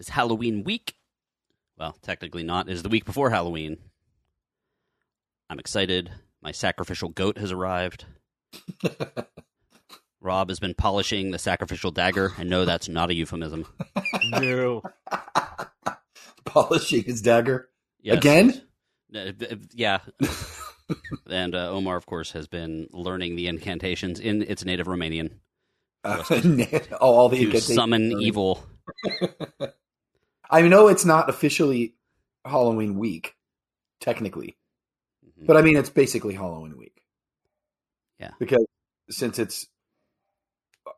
It's Halloween week. Well, technically not. It is the week before Halloween. I'm excited. My sacrificial goat has arrived. Rob has been polishing the sacrificial dagger, and no, that's not a euphemism. No. Polishing his dagger. Yes. Again? Uh, yeah. and uh, Omar, of course, has been learning the incantations in its native Romanian Uh, oh, all the to incantations. summon evil. I know it's not officially Halloween week, technically, Mhm. but I mean it's basically Halloween week. Yeah. because since it's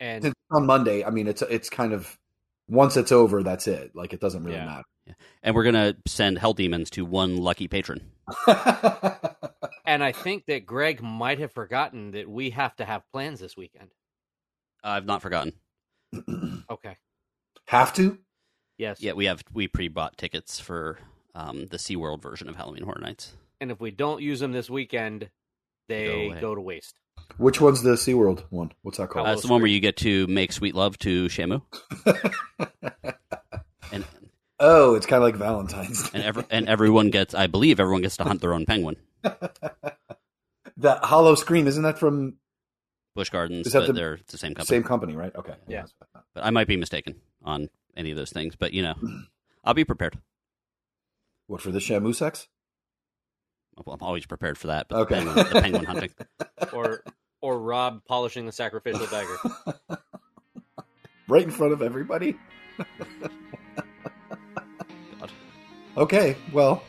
And since it's on Monday, I mean it's it's kind of once it's over, that's it. Like it doesn't really Yeah. And we're going to send hell demons to one lucky patron. and I think that Greg might have forgotten that we have to have plans this weekend. I've not forgotten. Okay. Have to? Yes. Yeah, we have we pre-bought tickets for um, the SeaWorld version of Halloween Horror Nights. And if we don't use them this weekend, they Go go, to waste. Which one's the SeaWorld one? What's that called? Oh, That's the one where you get to make sweet love to Shamu, and oh, it's kind of like Valentine's. and every, and everyone gets, I believe, everyone gets to hunt their own penguin. that Howl-O-Scream isn't that from Busch Gardens, Is that but the they're the same company. same company, right? Okay. Yeah. But I might be mistaken on any of those things. But you know, I'll be prepared. What for the Shamu sex? Well, I'm always prepared for that. But Okay. the, penguin, the penguin hunting. Or or Rob polishing the sacrificial dagger. right in front of everybody. God. Okay, well,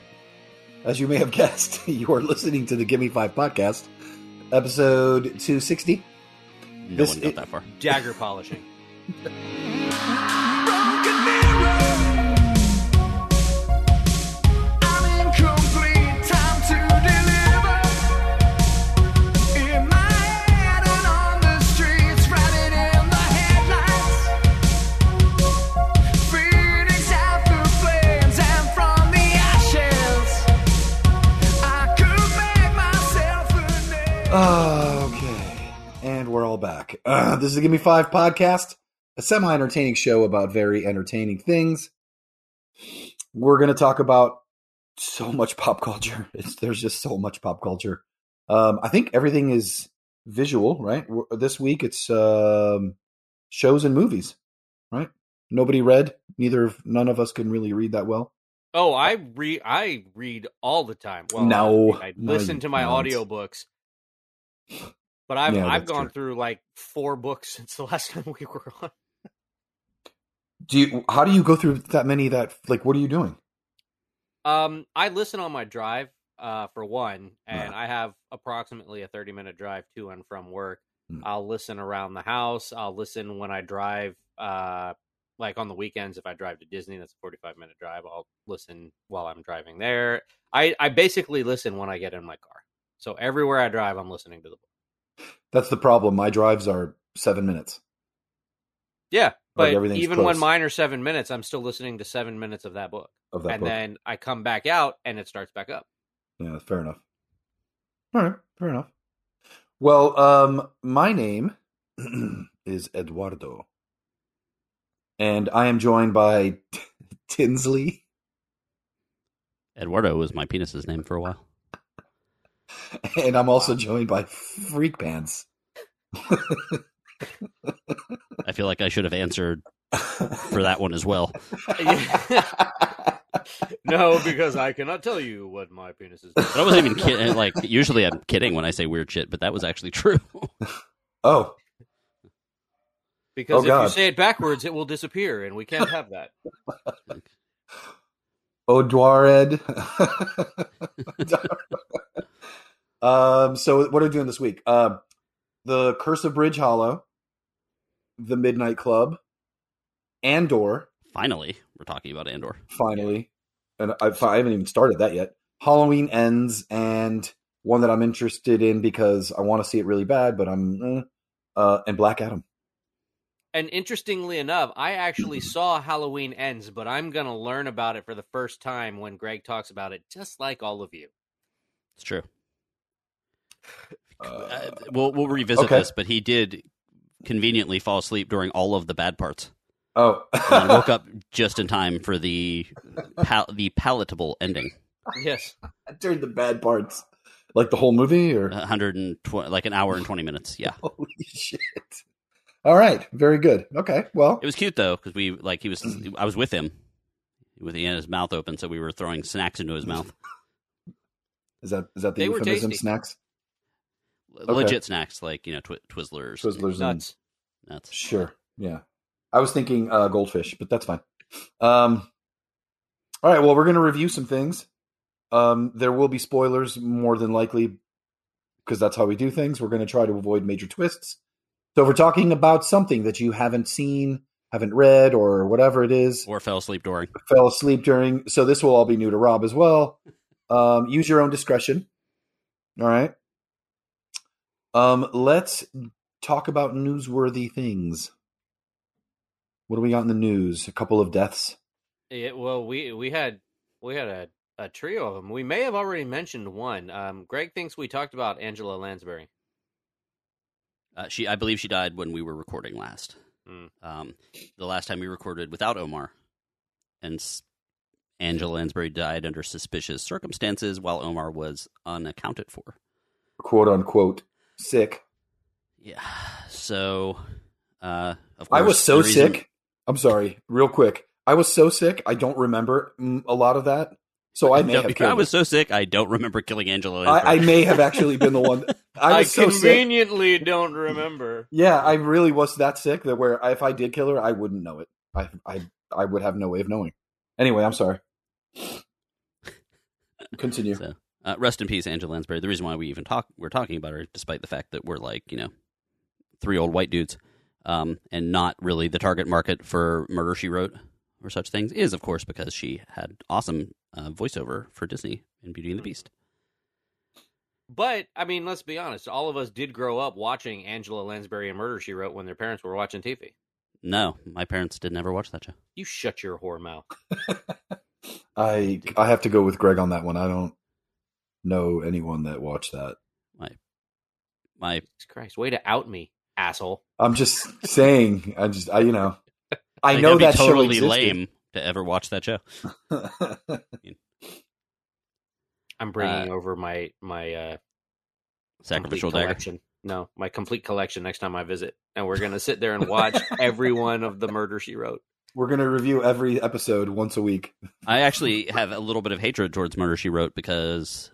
as you may have guessed, you are listening to the Gimme Five podcast, episode 260. No This one got it- that far. Dagger polishing. Back. Uh, this is the Gimme Five podcast, a semi entertaining show about very entertaining things. We're going to talk about so much pop culture. It's, there's just so much pop culture. Um, I think everything is visual, right? This week it's um, shows and movies, right? Nobody read. Neither of none of us can really read that well. Oh, I read. I read all the time. Well, No, I, I listen you to my audiobooks. But I've Yeah, I've gone true. through like four books since the last time we were on. Do you? How do you go through that many? That like, what are you doing? Um, I listen on my drive, uh, for one, and I have approximately a thirty-minute drive to and from work. Hmm. I'll listen around the house. I'll listen when I drive. Uh, like on the weekends, if I drive to Disney, that's a forty-five minute drive. I'll listen while I'm driving there. I I basically listen when I get in my car. So everywhere I drive, I'm listening to the book. That's the problem. My drives are seven minutes. Yeah, but everything's even close. when mine are seven minutes, I'm still listening to seven minutes of that book, of that and book. then I come back out and it starts back up. Yeah, fair enough. All right, fair enough. Well, um, my name is Eduardo, and I am joined by Tinsley, Eduardo was my penis's name for a while. and I'm also joined by Freak Pants. I feel like I should have answered for that one as well. no, because I cannot tell you what my penis is. But I wasn't even kidding. Like usually I'm kidding when I say weird shit, but that was actually true. oh, Because Oh, if you say it backwards, it will disappear, and we can't have that. Oduared. Um, so what are we doing this week? Um, the Curse of Bridge Hollow, the Midnight Club, Andor. Finally, we're talking about Andor. finally, and I, I haven't even started that yet. Halloween ends, and one that I'm interested in because I want to see it really bad, but I'm eh, uh, and Black Adam. And interestingly enough, I actually saw Halloween Ends, but I'm going to learn about it for the first time when Greg talks about it, just like all of you. It's true. Uh, we'll we'll revisit okay. this, but he did conveniently fall asleep during all of the bad parts. Oh, and woke up just in time for the pal- the palatable ending. Yes. during the bad parts, like the whole movie, or 120 like an hour and 20 minutes. Yeah. holy shit! All right, very good. Okay, well, It was cute though cuz we like he was I was with him with he had his mouth open so we were throwing snacks into his mouth. is that is that the They were euphemism? tasty. Snacks, Legit snacks like, you know, twi- Twizzlers. Twizzlers, and Nuts. Nuts. Sure. Yeah. I was thinking uh, goldfish, but that's fine. Um, all right. Well, we're going to review some things. Um, there will be spoilers more than likely because that's how we do things. We're going to try to avoid major twists. So if we're talking about something that you haven't seen, haven't read, or whatever it is, Or fell asleep during. fell asleep during. So this will all be new to Rob as well. Um, use your own discretion. All right. Um, let's talk about newsworthy things. What do we got in the news? A couple of deaths. Yeah, well, we we had we had a, a trio of them. We may have already mentioned one. Um, Greg thinks we talked about Angela Lansbury. Uh, she I believe she died when we were recording last. Hmm. Um, the last time we recorded without Omar and S- Angela Lansbury died under suspicious circumstances while Omar was unaccounted for. quote unquote sick. Yeah. So, uh, of course, I was so reason- sick. I'm sorry, real quick. I was so sick. I don't remember a lot of that. So I may No, have killed I was her. so sick. I don't remember killing Angela. I, I may have actually been the one. I was so sick. conveniently don't remember. Yeah, I really was that sick that where if I did kill her, I wouldn't know it. I I I would have no way of knowing. Anyway, I'm sorry. Continue. So, uh, rest in peace, Angela Lansbury. The reason why we even talk, we're talking about her, despite the fact that we're like, you know, three old white dudes, um, and not really the target market for Murder She Wrote or such things, is of course because she had awesome uh, voiceover for Disney in Beauty and the Beast. But I mean, let's be honest. All of us did grow up watching Angela Lansbury and Murder She Wrote when their parents were watching TV. No, my parents did never watch that show. You shut your whore mouth. I I have to go with Greg on that one. I don't know anyone that watched that. My Jesus Christ, way to out me, asshole. I'm just saying. I just I you know I like, know that'd that be totally show lame to ever watch that show. I'm bringing over my my uh, Sacrificial complete dagger. collection. No, my complete collection next time I visit, and we're gonna sit there and watch every one of the Murder She Wrote. We're gonna review every episode once a week. I actually have a little bit of hatred towards Murder She Wrote because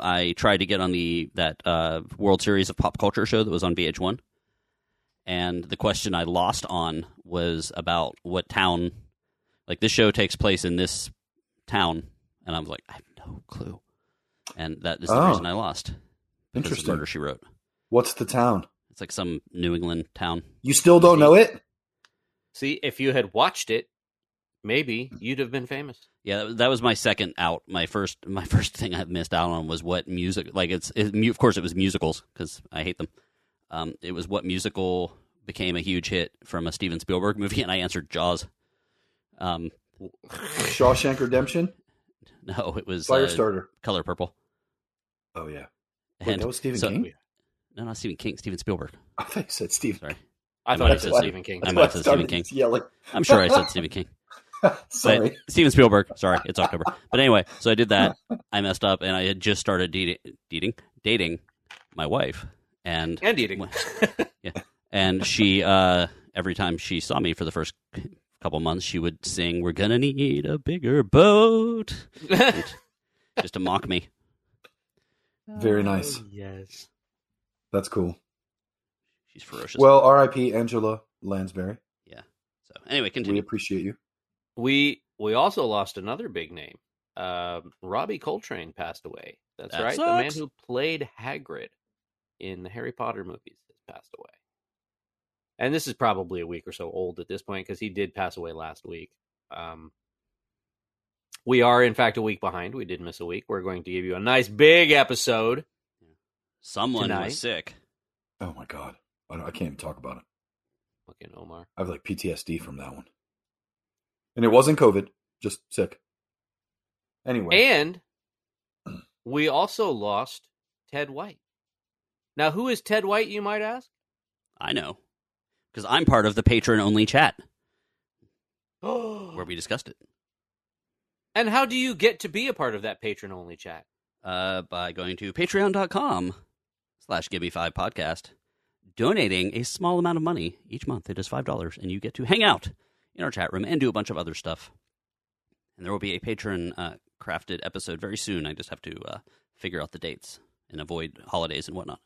I tried to get on the that uh, World Series of Pop Culture show that was on VH1, and the question I lost on was about what town, like this show takes place in this town, and I was like, I have no clue, and that is the Oh. reason I lost. Interesting. Murder She Wrote. What's the town? It's like some New England town. You still don't know it? See, if you had watched it, maybe you'd have been famous. Yeah, that, that was my second out. My first, my first thing I missed out on was what music. Like it's, it, of course, it was musicals because I hate them. Um, it was what musical became a huge hit from a Steven Spielberg movie, and I answered Jaws. Um, Shawshank Redemption, no, it was uh, Firestarter. Color Purple. Oh yeah, Wait, And that was Stephen so- King. No, not Stephen King. Steven Spielberg. I thought you said Stephen. Sorry, I I thought might it have said said- Stephen King. I That's might have said Stephen King. Yelling. I'm sure I said Stephen King. Sorry. But Steven Spielberg. Sorry, it's October. But anyway, so I did that. I messed up, and I had just started dating, dating, dating my wife, and and eating. yeah, and she uh every time she saw me for the first couple months she would sing we're gonna need a bigger boat just to mock me Very nice. Oh, yes. That's cool. she's ferocious Well, R.I.P. Angela Lansbury. Yeah. So anyway continue. We appreciate you. We we also lost another big name. Um, Robbie Coltrane passed away. That's That right. The man who played Hagrid in the Harry Potter movies has passed away. And this is probably a week or so old at this point because he did pass away last week. Um, we are, in fact, a week behind. We did miss a week. We're going to give you a nice big episode. someone Tonight. was sick Oh my god, I, don't- I can't even talk about it. Fucking Omar. I have like PTSD from that one, and it wasn't COVID, just sick. Anyway, And we also lost Ted White. Now, who is Ted White, you might ask? i know because i'm part of the patron only chat where we discussed it and how do you get to be a part of that patron only chat? uh, by going to patreon.com slash give me five podcast donating a small amount of money each month it is five dollars and you get to hang out in our chat room and do a bunch of other stuff and there will be a patron uh, crafted episode very soon i just have to uh, figure out the dates and avoid holidays and whatnot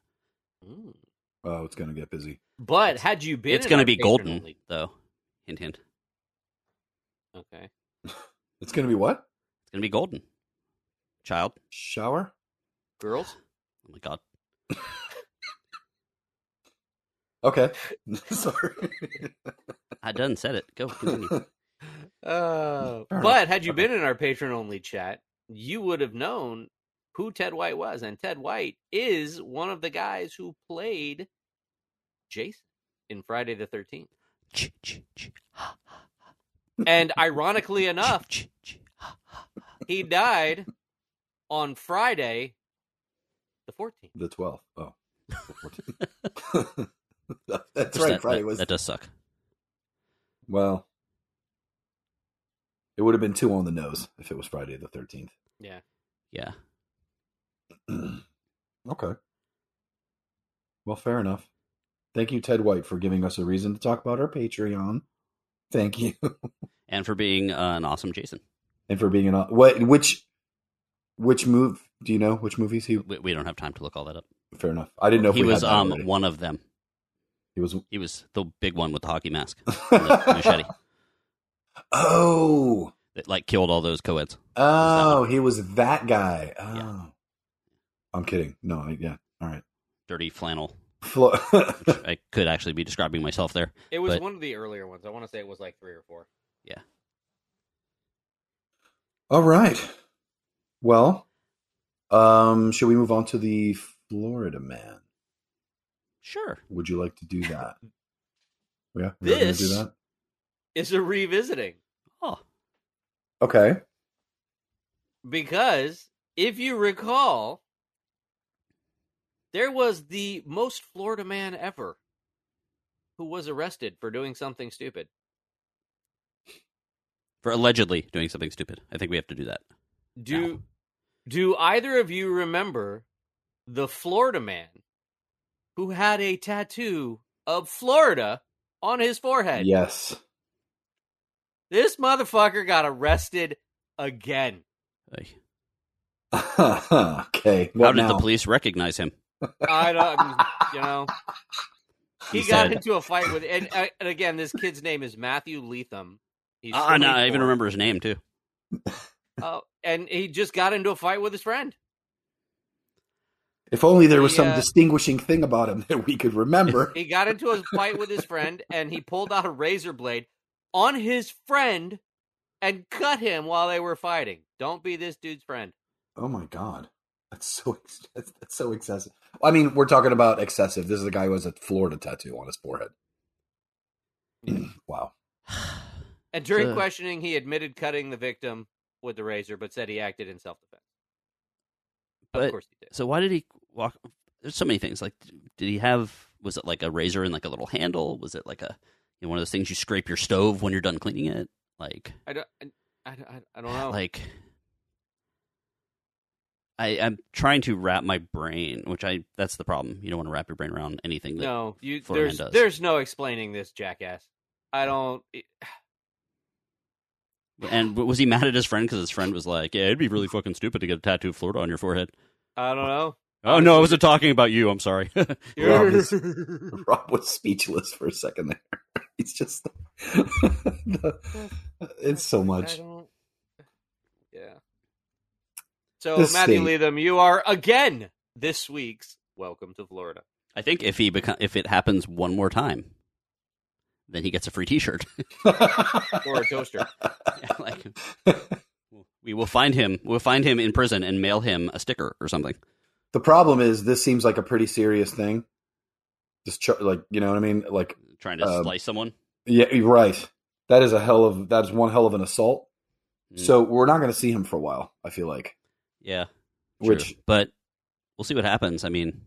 Mm. Oh, it's gonna get busy. But had you been, it's going to be golden only- though hint hint Okay. It's gonna be what? it's going to be golden child Shower? Girls? oh my god Okay. Sorry. i done said it go continue Uh, but had you been in our patron only chat, you would have known who Ted White was. And Ted White is one of the guys who played Jason in Friday the 13th. Ch- ch- ch- ha, And ironically enough, ch- ch- ha. he died on Friday the 14th. the 12th. Oh. That's right. that, Friday that- was. that does suck Well, it would have been two on the nose if it was Friday the 13th. Yeah. yeah okay. Well, fair enough. Thank you, Ted White, for giving us a reason to talk about our Patreon. Thank you, and for being uh, an awesome jason and for being an what? Which which move? Do you know which movies he? we, we don't have time to look all that up Fair enough. I didn't know if he we was had um one of them He was he was the big one with the hockey mask the machete oh, that like killed all those co-eds oh, he was that guy. Oh, Yeah. I'm kidding. No, I- yeah. All right. dirty flannel Flo- i could actually be describing myself there It was But- one of the earlier ones. I want to say it was like three or four. Yeah. All right. Well, um, should we move on to the Florida man? Sure Would you like to do that? Yeah, we're This- do that. It's a revisiting oh Okay. because if you recall, there was the most Florida man ever who was arrested for doing something stupid. for allegedly doing something stupid i think we have to do that Do do either of you remember the Florida man who had a tattoo of Florida on his forehead? Yes. This motherfucker got arrested again. Like, okay. What how did now? the police recognize him I don't, you know. He, He got said- into a fight with, and, uh, and again, this kid's name is Matthew Leatham. He's ah no i even remember his name too Oh, and he just got into a fight with his friend. If only there was He, some uh, distinguishing thing about him that we could remember. He got into a fight with his friend, and he pulled out a razor blade on his friend and cut him while they were fighting. Don't be this dude's friend. oh my god, that's so that's, that's so excessive. I mean, we're talking about excessive. This is a guy who has a Florida tattoo on his forehead. wow. And during So- questioning, he admitted cutting the victim with the razor, but said he acted in self defense. Of course he did. So why did he walk? There's so many things. Like, did he have? Was it like a razor and like a little handle? Was it like a you know, one of those things you scrape your stove when you're done cleaning it? Like, I don't, I, I, I don't know. like I, I'm trying to wrap my brain, which I that's the problem. You don't want to wrap your brain around anything. That, no, you Florida there's does. there's no explaining this jackass. I don't. it- And was he mad at his friend because his friend was like, "Yeah, it'd be really fucking stupid to get a tattoo of Florida on your forehead." I don't know. Oh no, I wasn't talking about you. I'm sorry. Rob, is, Rob was speechless for a second there. He's just. it's so much. Yeah. So This Matthew state- Latham, you are again this week's Welcome to Florida. I think if he beco- if it happens one more time, then he gets a free T-shirt. Or a toaster. Yeah, like we will find him. We'll find him in prison and mail him a sticker or something. The problem is, this seems like a pretty serious thing. Just ch- like you know what I mean? Like Trying to Um, slice someone. yeah, you're right. That is a hell of that is one hell of an assault. Mm. So we're not going to see him for a while. I feel like. Yeah, Which true. but we'll see what happens. I mean,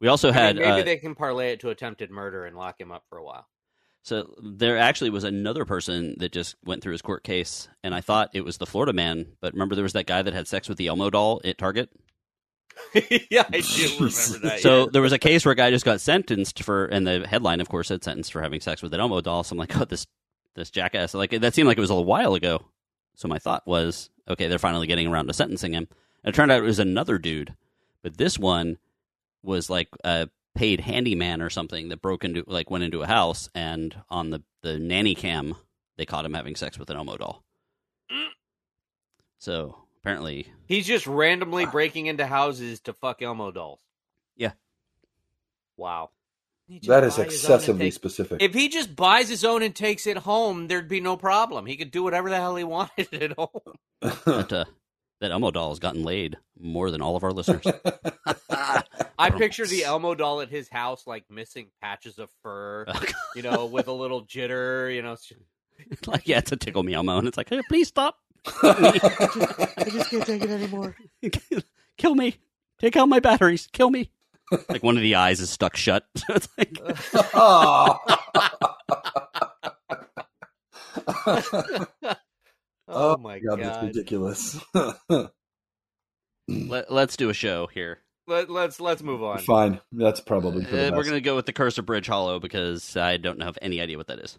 we also I mean, had maybe uh, they can parlay it to attempted murder and lock him up for a while. So there actually was another person that just went through his court case, and I thought it was the Florida man. But remember, there was that guy that had sex with the Elmo doll at Target. yeah, I do remember that. So yeah. there was a case where a guy just got sentenced for, and the headline, of course, said sentenced for having sex with an Elmo doll. So I'm like, oh, this this jackass. Like that seemed like it was a little while ago. So my thought was, okay, they're finally getting around to sentencing him. And it turned out it was another dude, but this one was like a paid handyman or something that broke into, like, went into a house, and on the the nanny cam, they caught him having sex with an Elmo doll. Mm. So apparently, He's just randomly breaking into houses to fuck Elmo dolls. Yeah. Wow. That is buy his own and excessively take- specific. If he just buys his own and takes it home, there'd be no problem. He could do whatever the hell he wanted at home. that uh, that Elmo doll has gotten laid more than all of our listeners. I picture the Elmo doll at his house, like missing patches of fur, you know, with a little jitter, you know. like, yeah, it's a tickle me Elmo, and it's like, hey, please stop. I just can't take it anymore. Kill me. Take out my batteries. Kill me. Like one of the eyes is stuck shut. So it's like oh. oh, my God, god! that's ridiculous. let, us do a show here. Let, let's let's move on. Fine, that's probably for the Uh, we're gonna go with the Curse of Bridge Hollow because I don't have any idea what that is.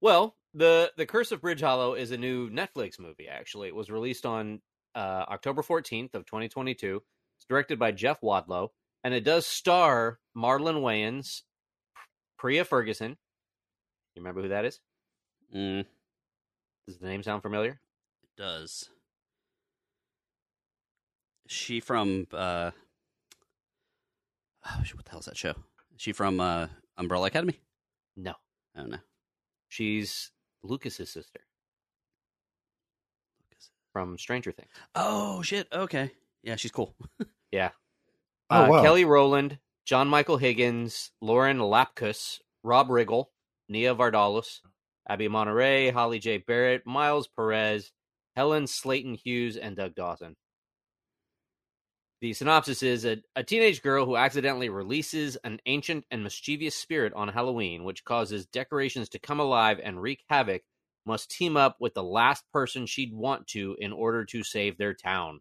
Well, the the Curse of Bridge Hollow is a new Netflix movie. Actually, it was released on uh, October fourteenth of twenty twenty two. It's directed by Jeff Wadlow, and it does star Marlon Wayans, Priah Ferguson. You remember who that is? Mm, Does the name sound familiar? It does. She from uh oh, what the hell's that show? Is she from uh Umbrella Academy? No, I don't know. she's Lucas's sister from Stranger Things. Oh shit. Okay. Yeah, she's cool. Yeah. Oh, uh, wow. Kelly Rowland, John Michael Higgins, Lauren Lapkus, Rob Riggle, Nia Vardalos, Abby Monterey, Holly J. Barrett, Myles Perez, Helen Slayton Hughes, and Doug Dawson. The synopsis is a, a teenage girl who accidentally releases an ancient and mischievous spirit on Halloween, which causes decorations to come alive and wreak havoc, must team up with the last person she'd want to in order to save their town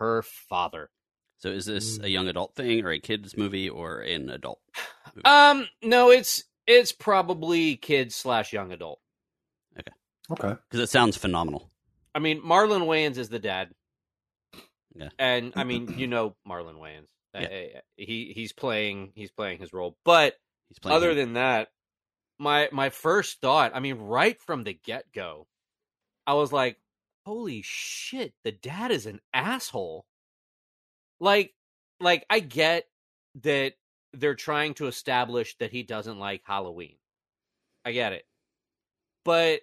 her father. So is this a young adult thing or a kids movie or an adult? movie? Um, no, it's it's probably kids slash young adult. okay. Okay, because it sounds phenomenal. I mean, Marlon Wayans is the dad. Yeah. and I mean, you know Marlon Wayans. Yeah. uh, he he's playing he's playing his role. But He's playing. other him. than that, my my first thought, I mean, right from the get go, I was like, "Holy shit, the dad is an asshole." Like, like I get that they're trying to establish that he doesn't like Halloween. I get it, but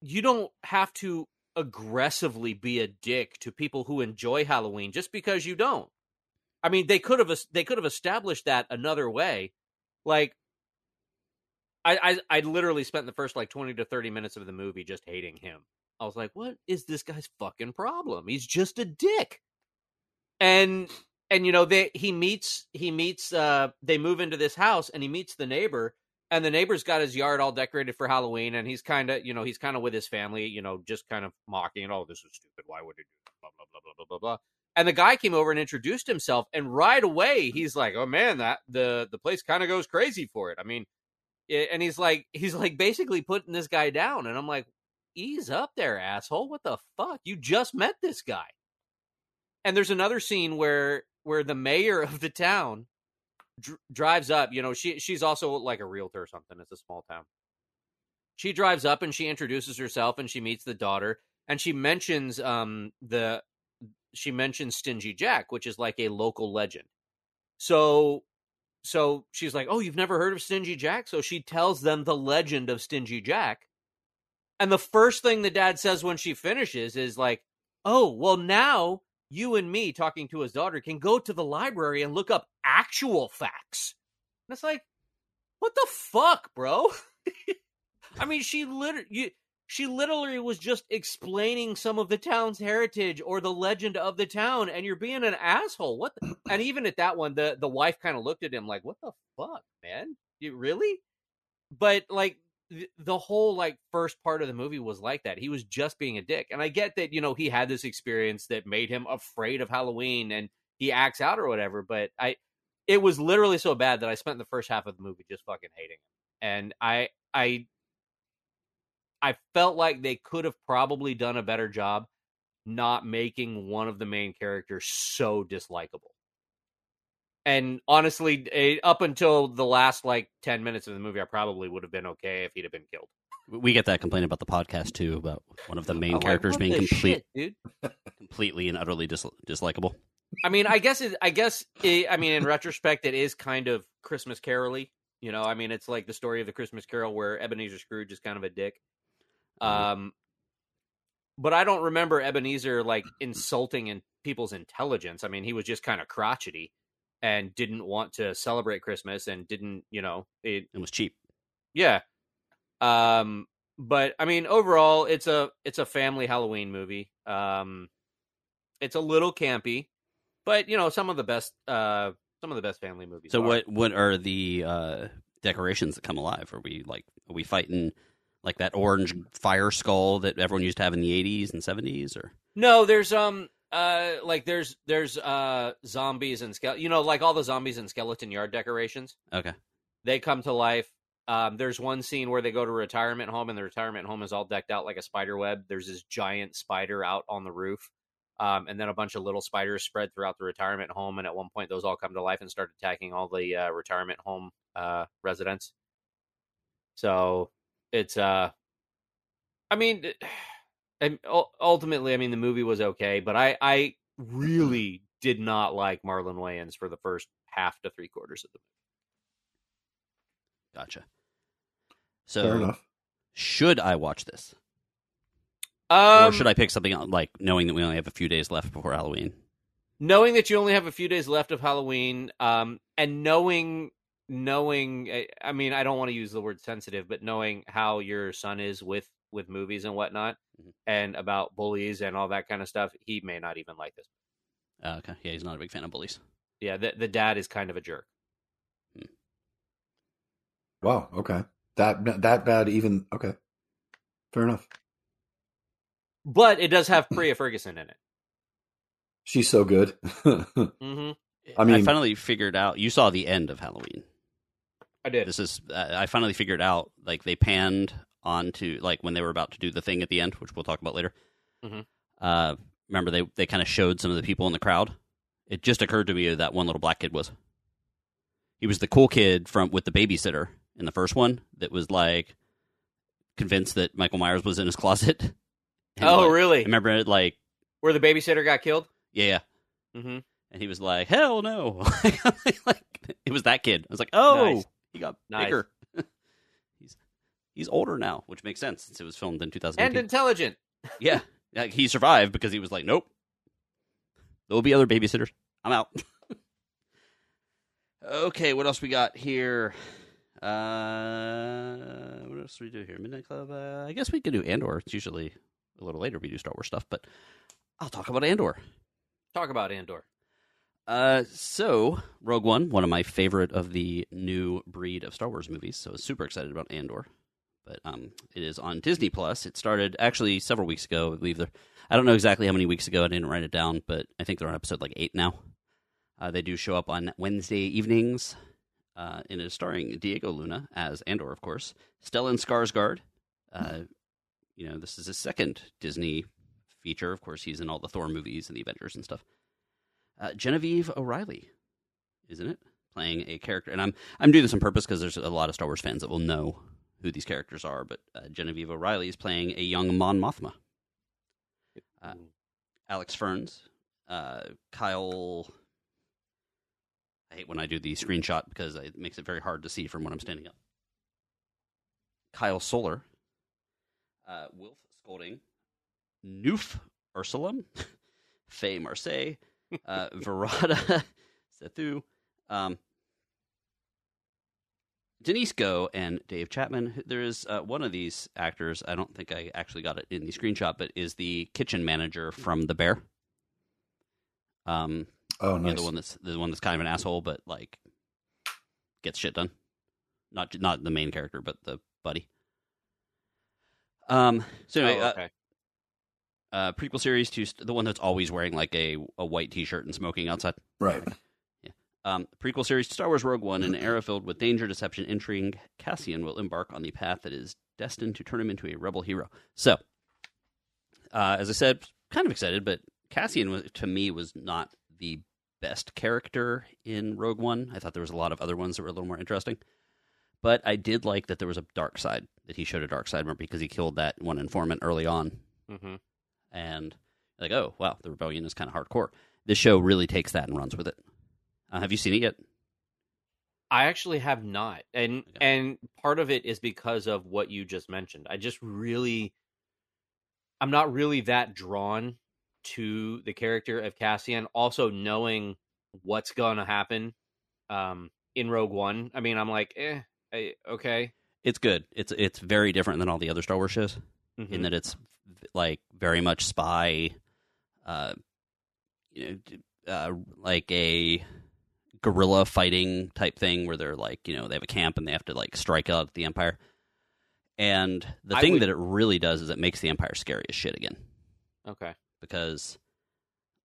you don't have to aggressively be a dick to people who enjoy Halloween just because you don't. I mean, they could have they could have established that another way. Like I, I I literally spent the first like 20 to 30 minutes of the movie just hating him. I was like, "What is this guy's fucking problem? He's just a dick." And and you know, they he meets he meets uh they move into this house and he meets the neighbor and the neighbor's got his yard all decorated for Halloween and he's kind of, you know, he's kind of with his family, you know, just kind of mocking, and, "Oh, this is stupid. Why would he do this?" blah blah blah blah blah blah blah. And the guy came over and introduced himself, and right away he's like, "Oh man, that the the place kind of goes crazy for it." I mean, i- and he's like, he's like basically putting this guy down, and I'm like, "Ease up there, asshole! What the fuck? You just met this guy." And there's another scene where where the mayor of the town dr- drives up. You know, she she's also like a realtor or something. It's a small town. She drives up and she introduces herself and she meets the daughter and she mentions um the she mentions Stingy Jack, which is like a local legend. So so she's like, "Oh, you've never heard of Stingy Jack?" So she tells them the legend of Stingy Jack. And the first thing the dad says when she finishes is like, "Oh, well now you and me talking to his daughter can go to the library and look up actual facts." And it's like, "What the fuck, bro?" I mean, she literally you she literally was just explaining some of the town's heritage or the legend of the town and you're being an asshole what the... and even at that one the the wife kind of looked at him like what the fuck man you really but like th- the whole like first part of the movie was like that. He was just being a dick, and I get that you know he had this experience that made him afraid of Halloween, and he acts out or whatever. But I, it was literally so bad that I spent the first half of the movie just fucking hating him, and I, I, I felt like they could have probably done a better job not making one of the main characters so dislikable. And honestly, eh, up until the last like ten minutes of the movie, I probably would have been okay if he'd have been killed. We get that complaint about the podcast too, about one of the main I'm characters what being complete, shit, dude. completely and utterly dis- dislikable. I mean, I guess it. I guess it, I mean, in retrospect, it is kind of Christmas Caroly. You know, I mean, it's like the story of the Christmas Carol where Ebenezer Scrooge is kind of a dick. Um, but I don't remember Ebenezer like insulting in people's intelligence. I mean, he was just kind of crotchety and didn't want to celebrate Christmas and didn't, you know, it, It was cheap. yeah. Um, but I mean, overall, it's a it's a family Halloween movie. Um, it's a little campy, but you know, some of the best uh some of the best family movies. So are. what what are the uh, decorations that come alive? Are we like are we fighting like that orange fire skull that everyone used to have in the eighties and seventies or No, there's um uh like there's there's uh zombies and skele- you know like all the zombies and skeleton yard decorations. okay. They come to life. Um, there's one scene where they go to a retirement home and the retirement home is all decked out like a spider web. There's this giant spider out on the roof. Um, and then a bunch of little spiders spread throughout the retirement home. And at one point, those all come to life and start attacking all the uh, retirement home uh, residents. So it's, uh, I mean, and ultimately, I mean, the movie was okay, but I, I really did not like Marlon Wayans for the first half to three quarters of the movie. Gotcha. Fair So enough. should I watch this? movie. or should I pick something out, like knowing that we only have a few days left before Halloween? knowing that you only have a few days left of Halloween, um, and knowing knowing I- I mean, I don't want to use the word sensitive, but knowing how your son is with with movies and whatnot, Mhm. and about bullies and all that kind of stuff, he may not even like this. Uh, okay. Yeah, he's not a big fan of bullies. Yeah, the the dad is kind of a jerk. Wow. Okay. That that bad. Even okay. Fair enough. But it does have Priah Ferguson in it. She's so good. hmm I mean- I finally figured out. You saw the end of Halloween. I did. This is. Uh, I finally figured out. Like they panned onto like when they were about to do the thing at the end, which we'll talk about later. Mhm. Uh, remember they they kind of showed some of the people in the crowd. It just occurred to me who that one little black kid was. He was the cool kid from with the babysitter in the first one that was like convinced that Michael Myers was in his closet. And, oh, like, really? I remember it like Where the babysitter got killed? yeah, yeah. hmm and he was like, "Hell no!" like it was that kid. I was like, "Oh, Nice. he got Nice. bigger. He's he's older now, which makes sense since it was filmed in 2000. And intelligent. yeah, like, he survived because he was like, "Nope, there will be other babysitters. I'm out." okay, what else we got here? Uh, what else do we do here? Midnight Club. Uh, I guess we could do Andor. It's usually a little later we do Star Wars stuff, but I'll talk about Andor. Talk about Andor. Uh, so Rogue One, one of my favorite of the new breed of Star Wars movies. So super excited about Andor, but um, it is on Disney Plus. It started actually several weeks ago. I believe. I don't know exactly how many weeks ago. I didn't write it down, but I think they're on episode like eight now. Uh, they do show up on Wednesday evenings. Uh, and it is starring Diego Luna as Andor, of course. Stellan Skarsgård. Uh, you know, this is his second Disney feature. Of course, he's in all the Thor movies and the Avengers and stuff. Uh, Genevieve O'Reilly, isn't it? Playing a character, and I'm I'm doing this on purpose because there's a lot of Star Wars fans that will know who these characters are. But uh, Genevieve O'Reilly is playing a young Mon Mothma. Uh, Alex Ferns, uh, Kyle. I hate when I do the screenshot because it makes it very hard to see from when I'm standing up. Kyle Soller, uh, Wilf Scolding, Noof Ursulum, Faye Marsay, uh, Varada Sethu, um, Denise Go, and Dave Chapman. There is uh, one of these actors. I don't think I actually got it in the screenshot, but is the kitchen manager from The Bear. Um, oh, you know, nice. the one that's the one that's kind of an asshole, but like gets shit done. not not the main character, but the buddy. Um. So anyway, Oh, uh, okay. uh, prequel series to st- the one that's always wearing like a a white T-shirt and smoking outside. Right. Um, prequel series to Star Wars Rogue One, an era filled with danger, deception, intrigue, Cassian will embark on the path that is destined to turn him into a rebel hero. So, uh, as I said, kind of excited, but Cassian was, to me was not the best character in Rogue One. I thought there was a lot of other ones that were a little more interesting. But I did like that there was a dark side that he showed a dark side, more because he killed that one informant early on, hmm and like, oh wow, the rebellion is kind of hardcore. This show really takes that and runs with it. Uh, have you seen it yet? I actually have not, and Okay. and part of it is because of what you just mentioned. I just really, I'm not really that drawn to the character of Cassian. Also, knowing what's going to happen um, in Rogue One, I mean, I'm like, eh, eh, okay. It's good. It's it's very different than all the other Star Wars shows in Mhm. that it's like very much spy, uh, you know, uh, like a guerrilla fighting type thing where they're like you know they have a camp and they have to like strike out at the Empire. And the I thing would- that it really does is it makes the Empire scary as shit again okay. because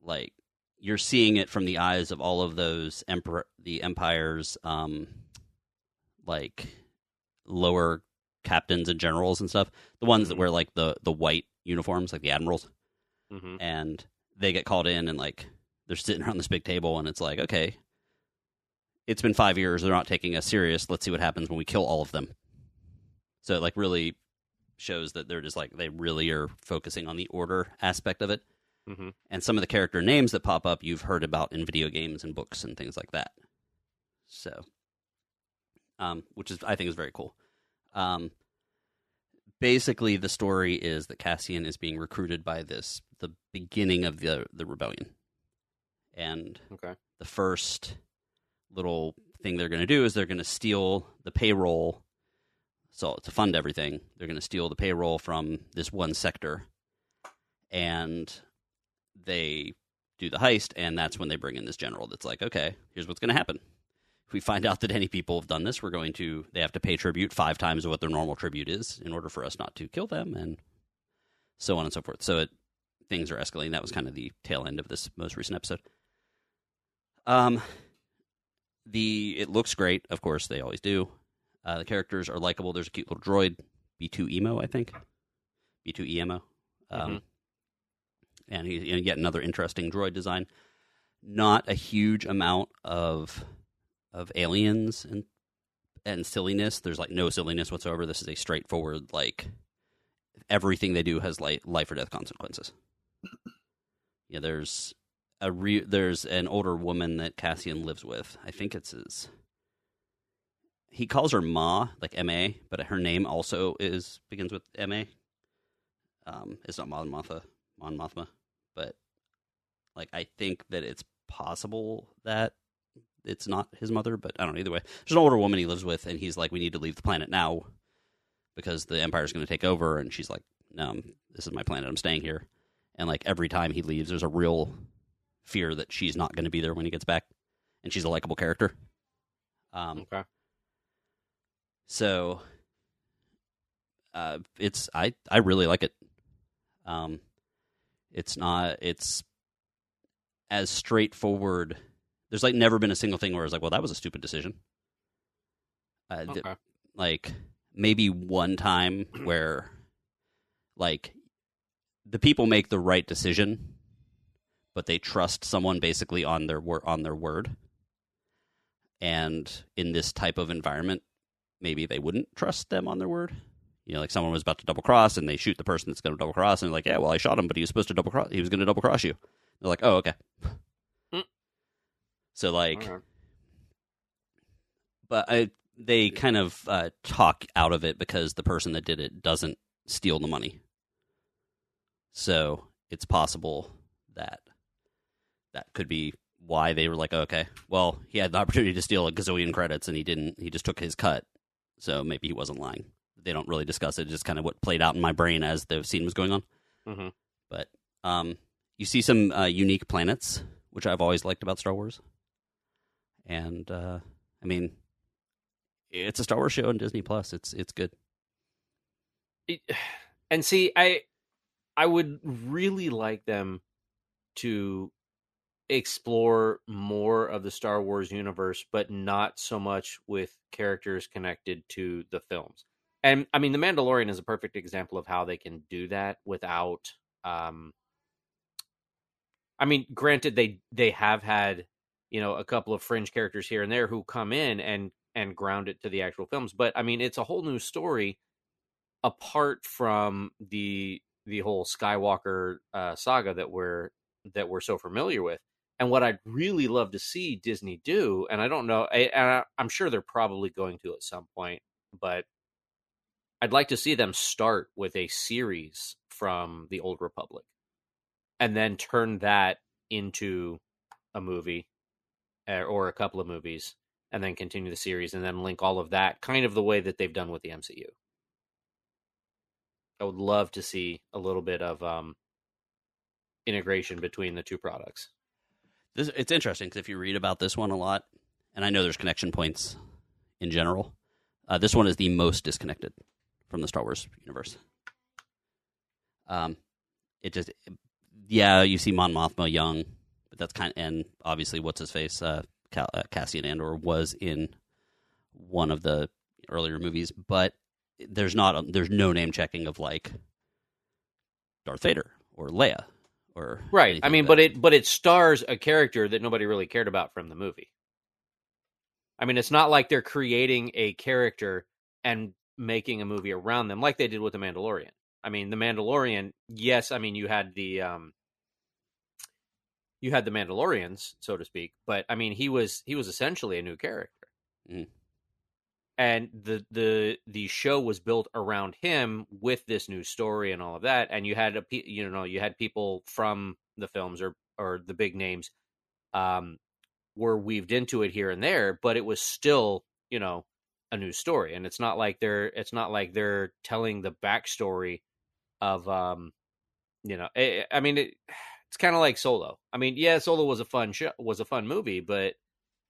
like you're seeing it from the eyes of all of those emperor the empire's um like lower captains and generals and stuff the ones that Mhm. wear like the the white uniforms like the admirals hmm and they get called in and like they're sitting around this big table and it's like okay it's been five years. They're not taking us serious. Let's see what happens when we kill all of them. So it like really shows that they're just like they really are focusing on the order aspect of it. Hmm and some of the character names that pop up you've heard about in video games and books and things like that. So um, which is i think is very cool. Um, basically the story is that cassian is being recruited by this the beginning of the the rebellion. And Okay. the first little thing they're going to do is they're going to steal the payroll. So to fund everything they're going to steal the payroll from this one sector. And they do the heist and that's when they bring in this general that's like okay here's what's going to happen. If we find out that any people have done this we're going to they have to pay tribute five times of what their normal tribute is in order for us not to kill them and so on and so forth. So it things are escalating. That was kind of the tail end of this most recent episode. Um the it looks great of course they always do. Uh, the characters are likable. There's a cute little droid B2EMO i think. B2EMO um, Mhm. and he, and yet another interesting droid design. Not a huge amount of of aliens and and silliness. There's like no silliness whatsoever. This is a straightforward like everything they do has like life or death consequences. Yeah there's a re- there's an older woman that Cassian lives with. I think it's his. He calls her Ma, like M A, but her name also is begins with M A. Um, it's not Mon Mothma, Mon Mothma, but like I think that it's possible that it's not his mother, but I don't know. Either way, there's an older woman he lives with, and he's like, "We need to leave the planet now because the Empire's going to take over." And she's like, "No, this is my planet. I'm staying here." And like every time he leaves, there's a real fear that she's not going to be there when he gets back, and she's a likable character. Um, Okay. so uh, it's I I really like it. Um, it's not it's as straightforward. There's like never been a single thing where I was like, well, that was a stupid decision. Uh, th- Okay. like maybe one time where like the people make the right decision but they trust someone basically on their wor- on their word. And in this type of environment maybe they wouldn't trust them on their word. You know like someone was about to double cross and they shoot the person that's going to double cross and they're like yeah well i shot him but he was supposed to double cross he was going to double cross you. They're like oh okay. Hmm. so like but I, they kind of uh, talk out of it because the person that did it doesn't steal the money. So it's possible that that could be why they were like, okay, well, he had the opportunity to steal a gazillion credits and he didn't. He just took his cut. So maybe he wasn't lying. They don't really discuss it. Just kind of what played out in my brain as the scene was going on. Mhm. But um, you see some uh, unique planets, which I've always liked about Star Wars. And uh, I mean, it's a Star Wars show on Disney Plus. It's it's good. It- and see, I I would really like them to explore more of the Star Wars universe, but not so much with characters connected to the films. And I mean, The Mandalorian is a perfect example of how they can do that without. Um, I mean, granted, they they have had you know a couple of fringe characters here and there who come in and and ground it to the actual films, but I mean, it's a whole new story apart from the the whole Skywalker uh, saga that we're that we're so familiar with. And what I'd really love to see Disney do, and I don't know, I, and I'm sure they're probably going to at some point, but I'd like to see them start with a series from the Old Republic, and then turn that into a movie uh, or a couple of movies, and then continue the series, and then link all of that, kind of the way that they've done with the MCU. I would love to see a little bit of um, integration between the two products. This, it's interesting because if you read about this one a lot, and I know there's connection points in general, uh, this one is the most disconnected from the Star Wars universe. Um, it just, yeah, you see Mon Mothma young, but that's kind of, and obviously what's his face, uh, uh, Cassian Andor was in one of the earlier movies, but there's not, there's no name checking of like Darth Vader or Leia or Right. I mean, like but it but it stars a character that nobody really cared about from the movie. I mean, it's not like they're creating a character and making a movie around them like they did with the Mandalorian. I mean, the Mandalorian, yes, I mean you had the um you had the Mandalorians, so to speak, but I mean he was he was essentially a new character. Mhm. And the the the show was built around him with this new story and all of that and you had a you know you had people from the films or or the big names um were weaved into it here and there but it was still you know a new story and it's not like they're it's not like they're telling the backstory of um you know i, I mean it, it's kind of like solo. I mean yeah solo was a fun show was a fun movie but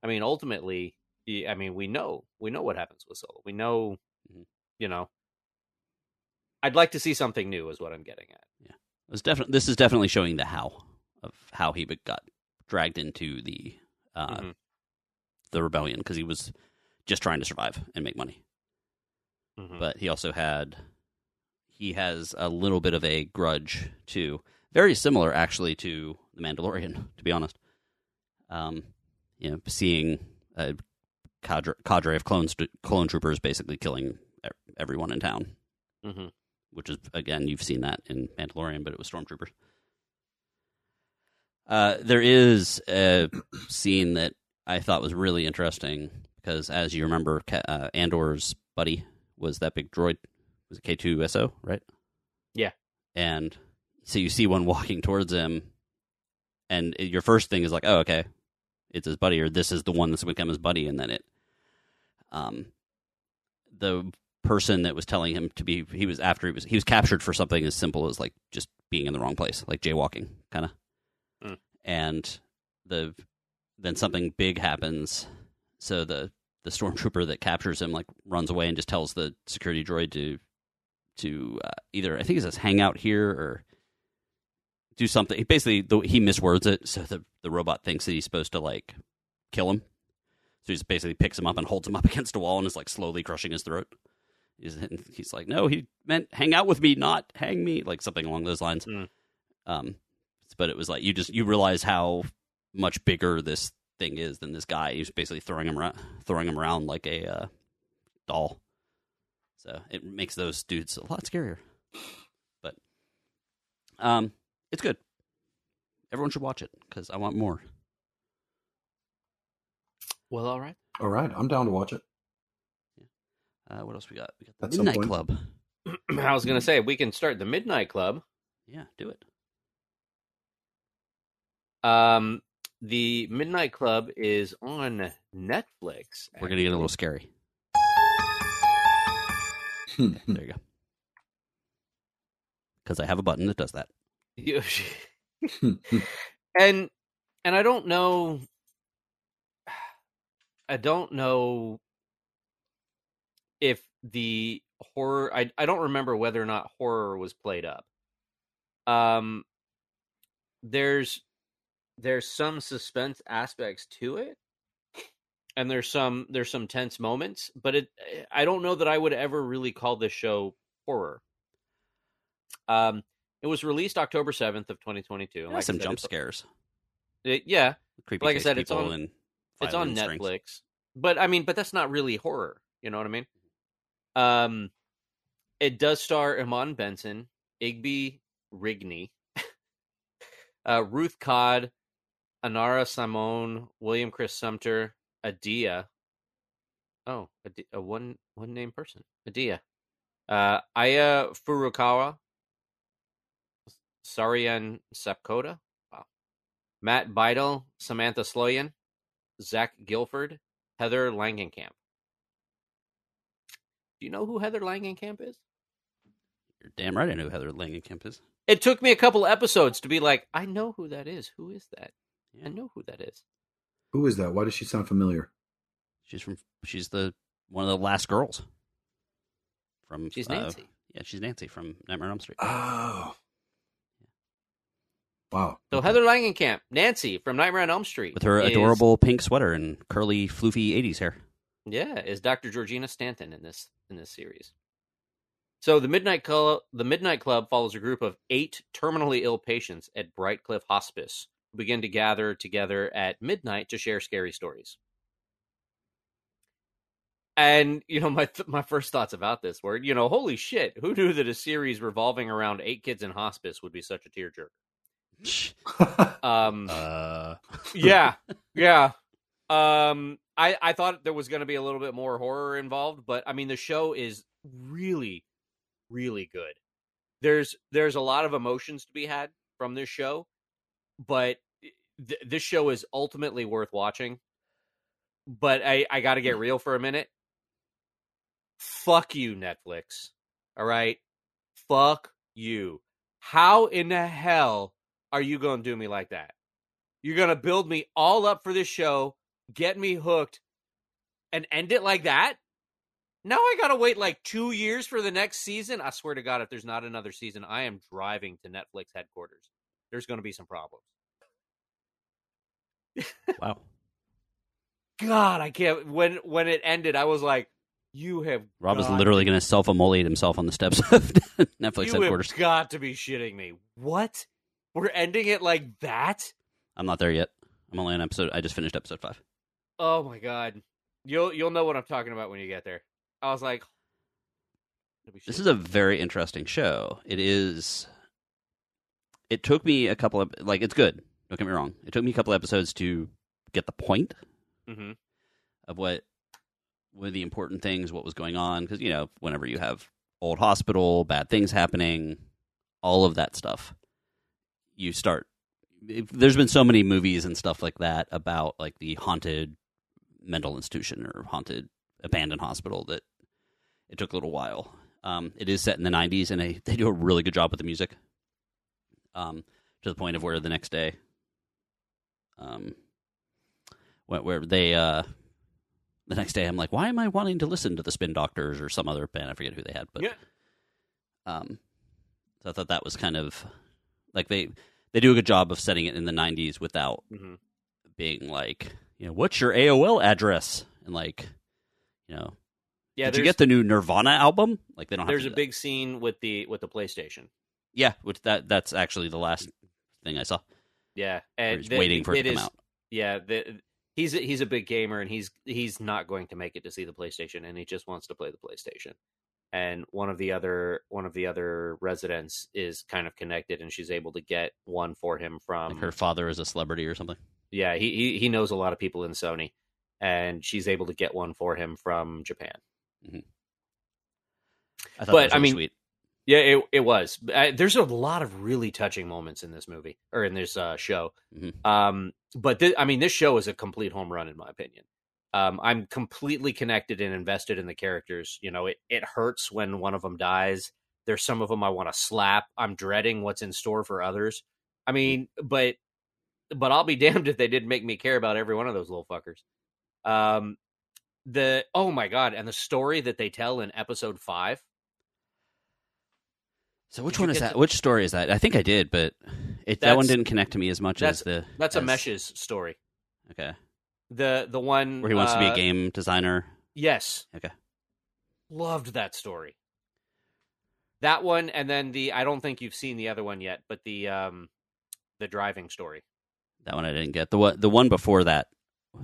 i mean ultimately i mean we know we know what happens with solo we know Mhm. you know i'd like to see something new is what i'm getting at was definitely this is definitely showing the how of how he got dragged into the uh, Mhm. the rebellion because he was just trying to survive and make money. Mhm. But he also had he has a little bit of a grudge too, very similar actually to the Mandalorian, to be honest. Um, you know, seeing a cadre, cadre of clones, clone troopers basically killing everyone in town Mhm. which is again you've seen that in Mandalorian, but it was stormtroopers. Uh, there is a scene that I thought was really interesting because, as you remember, uh, Andor's buddy was that big droid, was it K two SO, right? Yeah. and so you see one walking towards him, and your first thing is like, oh, okay, it's his buddy, or this is the one that's become his buddy, and then it, um, the person that was telling him to be he was after he was he was captured for something as simple as like just being in the wrong place like jaywalking kind of Mm. and the then something big happens. So the the stormtrooper that captures him like runs away and just tells the security droid to to uh, either i think it says hang out here or do something. Basically the, he miswords it so the the robot thinks that he's supposed to like kill him so he just basically picks him up and holds him up against a wall and is like slowly crushing his throat He's, he's like, no, he meant hang out with me, not hang me, like something along those lines. Mm. Um, but it was like you just you realize how much bigger this thing is than this guy. He's basically throwing him around, throwing him around like a uh, doll. So it makes those dudes a lot scarier. But um, it's good. Everyone should watch it because I want more. Well all right All right, I'm down to watch it. Yeah. Uh, what else we got? We got the some Midnight. Club. i was gonna say we can start the midnight club Yeah, do it. um the midnight club is on netflix We're gonna get a little scary. Hmm. There you go. Because I have a button that does that. You- and and I don't know I don't know if the horror I I don't remember whether or not horror was played up. Um there's there's some suspense aspects to it and there's some there's some tense moments, but it I don't know that I would ever really call this show horror. Um it was released October 7th of 2022. and like some said, jump scares. it- yeah, Creepy like I said, it's on- and it's on. Netflix. But I mean, but that's not really horror. You know what I mean? Um, it does star Iman Benson, Igby Rigney, uh, Ruth Codd, Annarah Cymone, William Chris Sumpter, Adia. Oh, Adi- a one one name person, Adia. Uh, Aya Furukawa, Sauriyan Sapkota. Wow. Matt Biedel, Samantha Sloyan, Zach Gilford, Heather Langenkamp. Do you know who Heather Langenkamp is? You're damn right I know who Heather Langenkamp is. It took me a couple episodes to be like, I know who that is. Who is that? I know who that is. Who is that? Why does she sound familiar? She's from. She's the one of the last girls. From She's uh, Nancy. yeah, she's Nancy from Nightmare on Elm Street. Oh. Wow. So Heather Langenkamp, Nancy from Nightmare on Elm Street, with her is- adorable pink sweater and curly, floofy '80s hair. Yeah, is Dr. Georgina Stanton in this in this series. So the Midnight Club, the Midnight Club follows a group of eight terminally ill patients at Brightcliffe Hospice who begin to gather together at midnight to share scary stories. And you know my th- my first thoughts about this were, you know, holy shit, who knew that a series revolving around eight kids in hospice would be such a tearjerker? Um, Uh, yeah, yeah. Um, I I thought there was going to be a little bit more horror involved, but I mean the show is really, really good. There's there's a lot of emotions to be had from this show, but th- this show is ultimately worth watching. But I I got to get real for a minute. Fuck you, Netflix. All right, fuck you. How in the hell are you going to do me like that? You're going to build me all up for this show, get me hooked, and end it like that? Now I got to wait like two years for the next season? I swear to God, if there's not another season, I am driving to Netflix headquarters. There's going to be some problems. wow. God, I can't. When when it ended, I was like, "You have." Rob is literally going to self-immolate himself on the steps of Netflix You headquarters. got to be shitting me. What? We're ending it like that? I'm not there yet. I'm only on episode. I just finished episode five. Oh my god. You'll you'll know what I'm talking about when you get there. I was like, This is a very interesting show. It is. It took me a couple of like it's good. Don't get me wrong. It took me a couple of episodes to get the point hmm of what were the important things, what was going on. Because you know, whenever you have old hospital, bad things happening, all of that stuff, you start. There's been so many movies and stuff like that about like the haunted mental institution or haunted abandoned hospital that it took a little while. Um, it is set in the 90s, and they, they do a really good job with the music. Um, to the point of where the next day, um, where, where they, uh, the next day, I'm like, why am I wanting to listen to the Spin Doctors or some other band? I forget who they had, but Yeah. um, so I thought that was kind of like they they do a good job of setting it in the 90s without hmm being like, you know, what's your AOL address? And like, you know, Yeah, did you get the new Nirvana album? Like they don't have there's to a that. big scene with the with the PlayStation. Yeah, which that that's actually the last thing I saw. Yeah, and he's the- waiting for it to come is- out. Yeah, the, he's a, he's a big gamer, and he's he's not going to make it to see the PlayStation, and he just wants to play the PlayStation. And one of the other one of the other residents is kind of connected, and she's able to get one for him from Like her father is a celebrity or something. yeah he, he he knows a lot of people in Sony, and she's able to get one for him from Japan. mm-hmm. I thought But, that was I mean, sweet. Yeah, it it was. Uh, there's a lot of really touching moments in this movie or in this uh, show. Mhm. Um, but thi- I mean, this show is a complete home run in my opinion. Um, I'm completely connected and invested in the characters. You know, it it hurts when one of them dies. There's some of them I want to slap. I'm dreading what's in store for others. I mean, but but I'll be damned if they didn't make me care about every one of those little fuckers. Um, the oh my god, and the story that they tell in episode five. So which one is that? the- Which story is that? I think I did, but it, that one didn't connect to me as much as the. That's a as- meshes story. Okay, The the one where he wants to be uh, a game designer. Yes. Okay. Loved that story. That one, and then the I don't think you've seen the other one yet, but the um the driving story. That one I didn't get. The one, the one before that,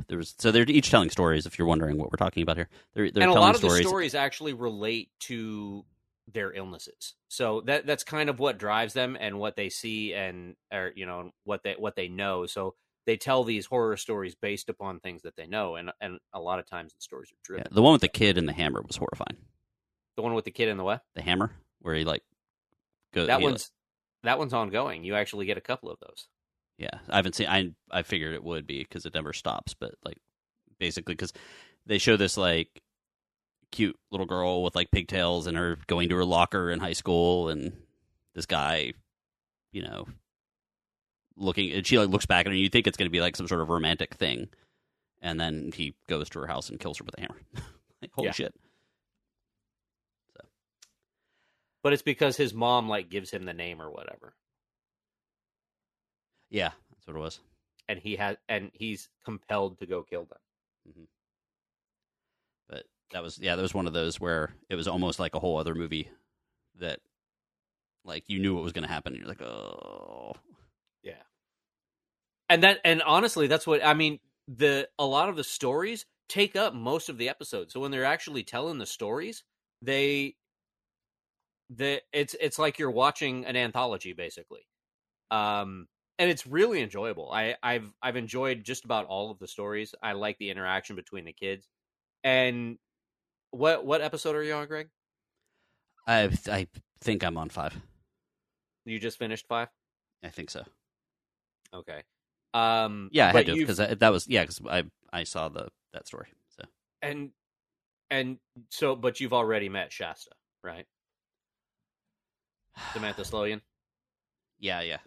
there was. So they're each telling stories. If you're wondering what we're talking about here, they're they're and a telling lot of stories. the stories actually relate to their illnesses. So that that's kind of what drives them and what they see and or you know what they what they know. So they tell these horror stories based upon things that they know, and and a lot of times the stories are Yeah, the one with the kid and the hammer was horrifying. The one with the kid and the what? The hammer, where he like go. That he, like- one's that one's ongoing. You actually get a couple of those. Yeah, I haven't seen. I I figured it would be because it never stops. But like, basically, because they show this like cute little girl with like pigtails and her going to her locker in high school, and this guy, you know, looking. And she like looks back at her, and you think it's going to be like some sort of romantic thing, and then he goes to her house and kills her with a hammer. like, holy Yeah. shit! But it's because his mom like gives him the name or whatever, Yeah, that's what it was. and he has and he's compelled to go kill them. Mm-hmm. But that was yeah, that was one of those where it was almost like a whole other movie that like you knew what was going to happen. And you're like, oh. And that and honestly that's what I mean the a lot of the stories take up most of the episodes. So when they're actually telling the stories, they the it's it's like you're watching an anthology basically. Um and it's really enjoyable. I I've I've enjoyed just about all of the stories. I like the interaction between the kids. And what what episode are you on, Greg? I I think I'm on five. You just finished 5? I think so. Okay. Um Yeah, I had to because that was yeah because I I saw the that story. So and and so but you've already met shasta right samantha sloyan yeah, yeah.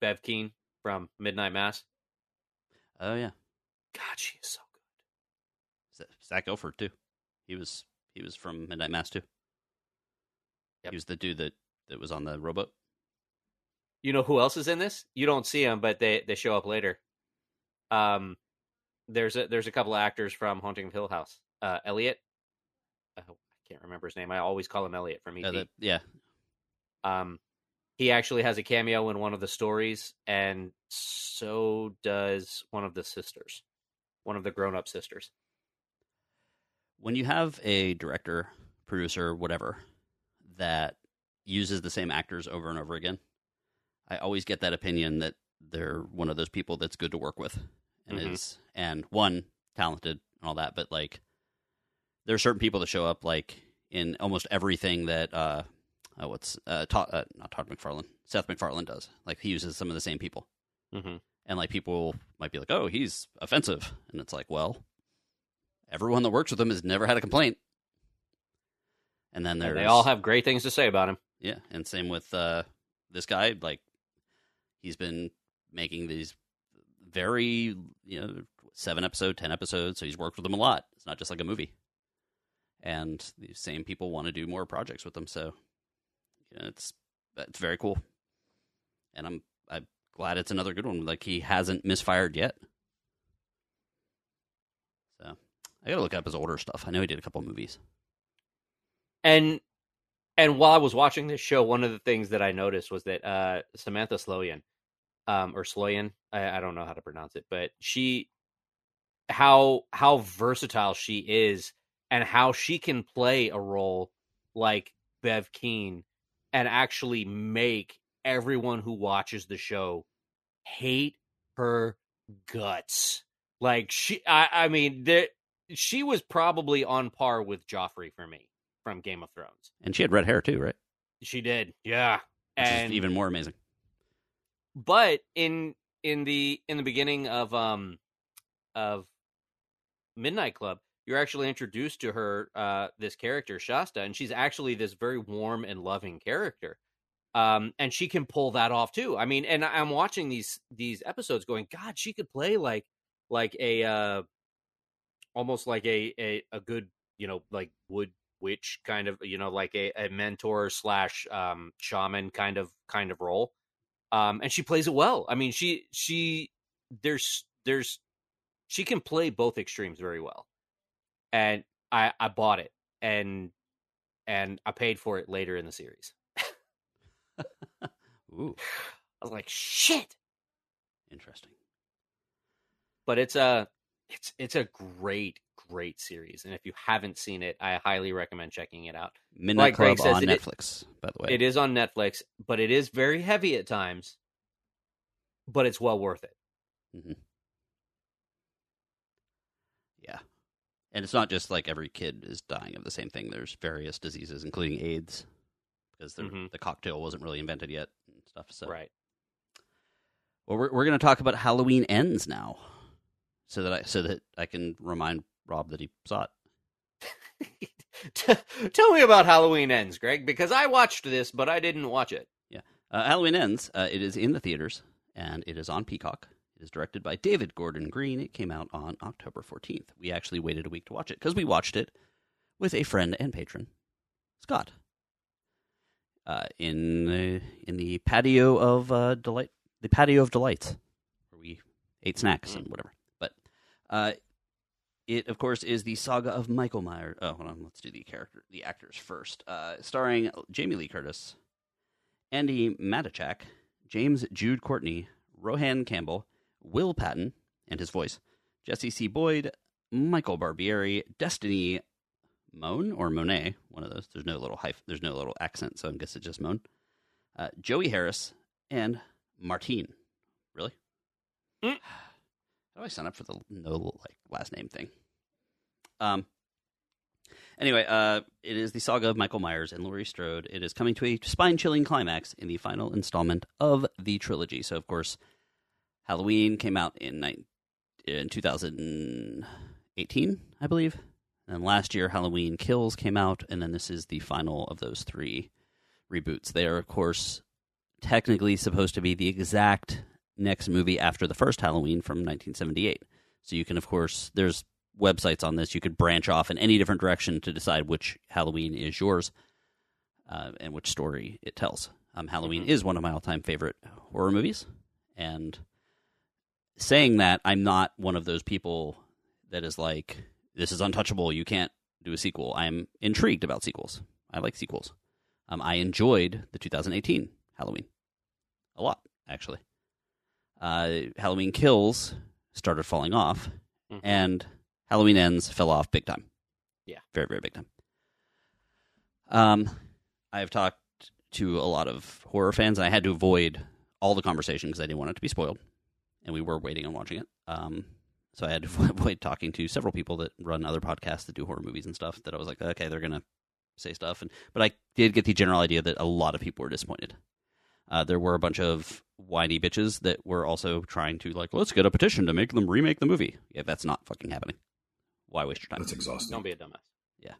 bev keane from midnight mass Oh yeah, god she is so good Zach Gilford too. He was he was from Midnight Mass too. Yep. He was the dude that that was on the rowboat. You know who else is in this? You don't see them but they they show up later. Um there's a there's a couple of actors from haunting of hill house uh elliot. Oh, i can't remember his name. I always call him elliot from et Uh, yeah, Um, he actually has a cameo in one of the stories, and so does one of the sisters, one of the grown-up sisters. when you have a director, producer, whatever, that uses the same actors over and over again, I always get that opinion that they're one of those people that's good to work with and Mhm. is and one talented and all that, but like there are certain people that show up like in almost everything that uh, uh what's uh, Todd, uh not Todd McFarlane, Seth MacFarlane does. Like he uses some of the same people, Mm-hmm. and like people might be like, "Oh, he's offensive," and it's like, well, everyone that works with him has never had a complaint. And then they all have great things to say about him. yeah, and same with uh, this guy. Like he's been making these very you know seven episode, ten episodes, so he's worked with them a lot. It's not just like a movie. And these same people want to do more projects with them, so you know, it's it's very cool. And I'm I'm glad it's another good one. Like he hasn't misfired yet. So I gotta look up his older stuff. I know he did a couple movies. And and while I was watching this show, one of the things that I noticed was that uh, Samantha Sloyan, um, or Sloyan, I, I don't know how to pronounce it, but she, how how versatile she is, and how she can play a role like Bev Keane, and actually make everyone who watches the show hate her guts. Like she, I, I mean, there, she was probably on par with Joffrey for me from Game of Thrones. And she had red hair too, right? She did, yeah. Which and even more amazing. But in in the in the beginning of um of Midnight Club, you're actually introduced to her uh this character Shasta, and she's actually this very warm and loving character. Um, and she can pull that off too. I mean, and I'm watching these these episodes, going, God, she could play like like a uh almost like a, a a good you know like wood witch kind of you know like a, a mentor slash um shaman kind of kind of role um and she plays it well. I mean she she there's there's she can play both extremes very well. And i i bought it and and i paid for it later in the series. Ooh, i was like shit! Interesting. but it's a it's it's a great great series and if you haven't seen it i highly recommend checking it out Midnight Like Club says, on Netflix, by the way. It is on Netflix, but it is very heavy at times. But it's well worth it. Yeah. And it's not just like every kid is dying of the same thing. There's various diseases, including AIDS, because the, Mhm. the cocktail wasn't really invented yet and stuff. So, Right. well, we're we're going to talk about Halloween ends now, so that I so that I can remind Rob that he saw it. Tell me about Halloween Ends, Greg, because I watched this, but I didn't watch it. Uh, Halloween ends. Uh, it is in the theaters and it is on Peacock. It is directed by David Gordon Green. It came out on October 14th. We actually waited a week to watch it because we watched it with a friend and patron, Scott, uh, in the in the patio of uh, delight, the patio of delights, where we ate snacks and whatever. But uh, it, of course, is the saga of Michael Myers. Oh, hold on. Let's do the character, the actors first. Uh, starring Jamie Lee Curtis, Andi Matichak, James Jude Courtney, Rohan Campbell, Will Patton, and his voice, Jesse C. Boyd, Michael Barbieri, Destiny Mone or Monet, one of those. There's no little hyph- there's no little accent, so I guess it's just Mone. Uh, Joey Harris and Marteen. Really? Mm. How do I sign up for the no like last name thing? Um. Anyway, uh, it is the saga of Michael Myers and Laurie Strode. It is coming to a spine-chilling climax in the final installment of the trilogy. So, of course, Halloween came out in nine, in 2018, I believe. And last year, Halloween Kills came out, and then this is the final of those three reboots. They are, of course, technically supposed to be the exact next movie after the first Halloween from 1978. So you can, of course, there's websites on this. You could branch off in any different direction to decide which Halloween is yours uh, and which story it tells. Um, Halloween Mhm. is one of my all-time favorite horror movies, and saying that, I'm not one of those people that is like, "This is untouchable. You can't do a sequel." I'm intrigued about sequels. I like sequels. Um, I enjoyed the 2018 Halloween a lot, actually. Uh, Halloween Kills started falling off, Mhm. and Halloween Ends fell off big time. Yeah. very very big time. Um, I have talked to a lot of horror fans, and I had to avoid all the conversation because I didn't want it to be spoiled, and we were waiting on watching it. Um, so I had to avoid talking to several people that run other podcasts that do horror movies and stuff. That I was like, okay, they're gonna say stuff, and but I did get the general idea that a lot of people were disappointed. Uh, there were a bunch of whiny bitches that were also trying to like, let's get a petition to make them remake the movie. Yeah, that's not fucking happening. Why waste your time? That's exhausting. Don't be a dumbass. Yeah.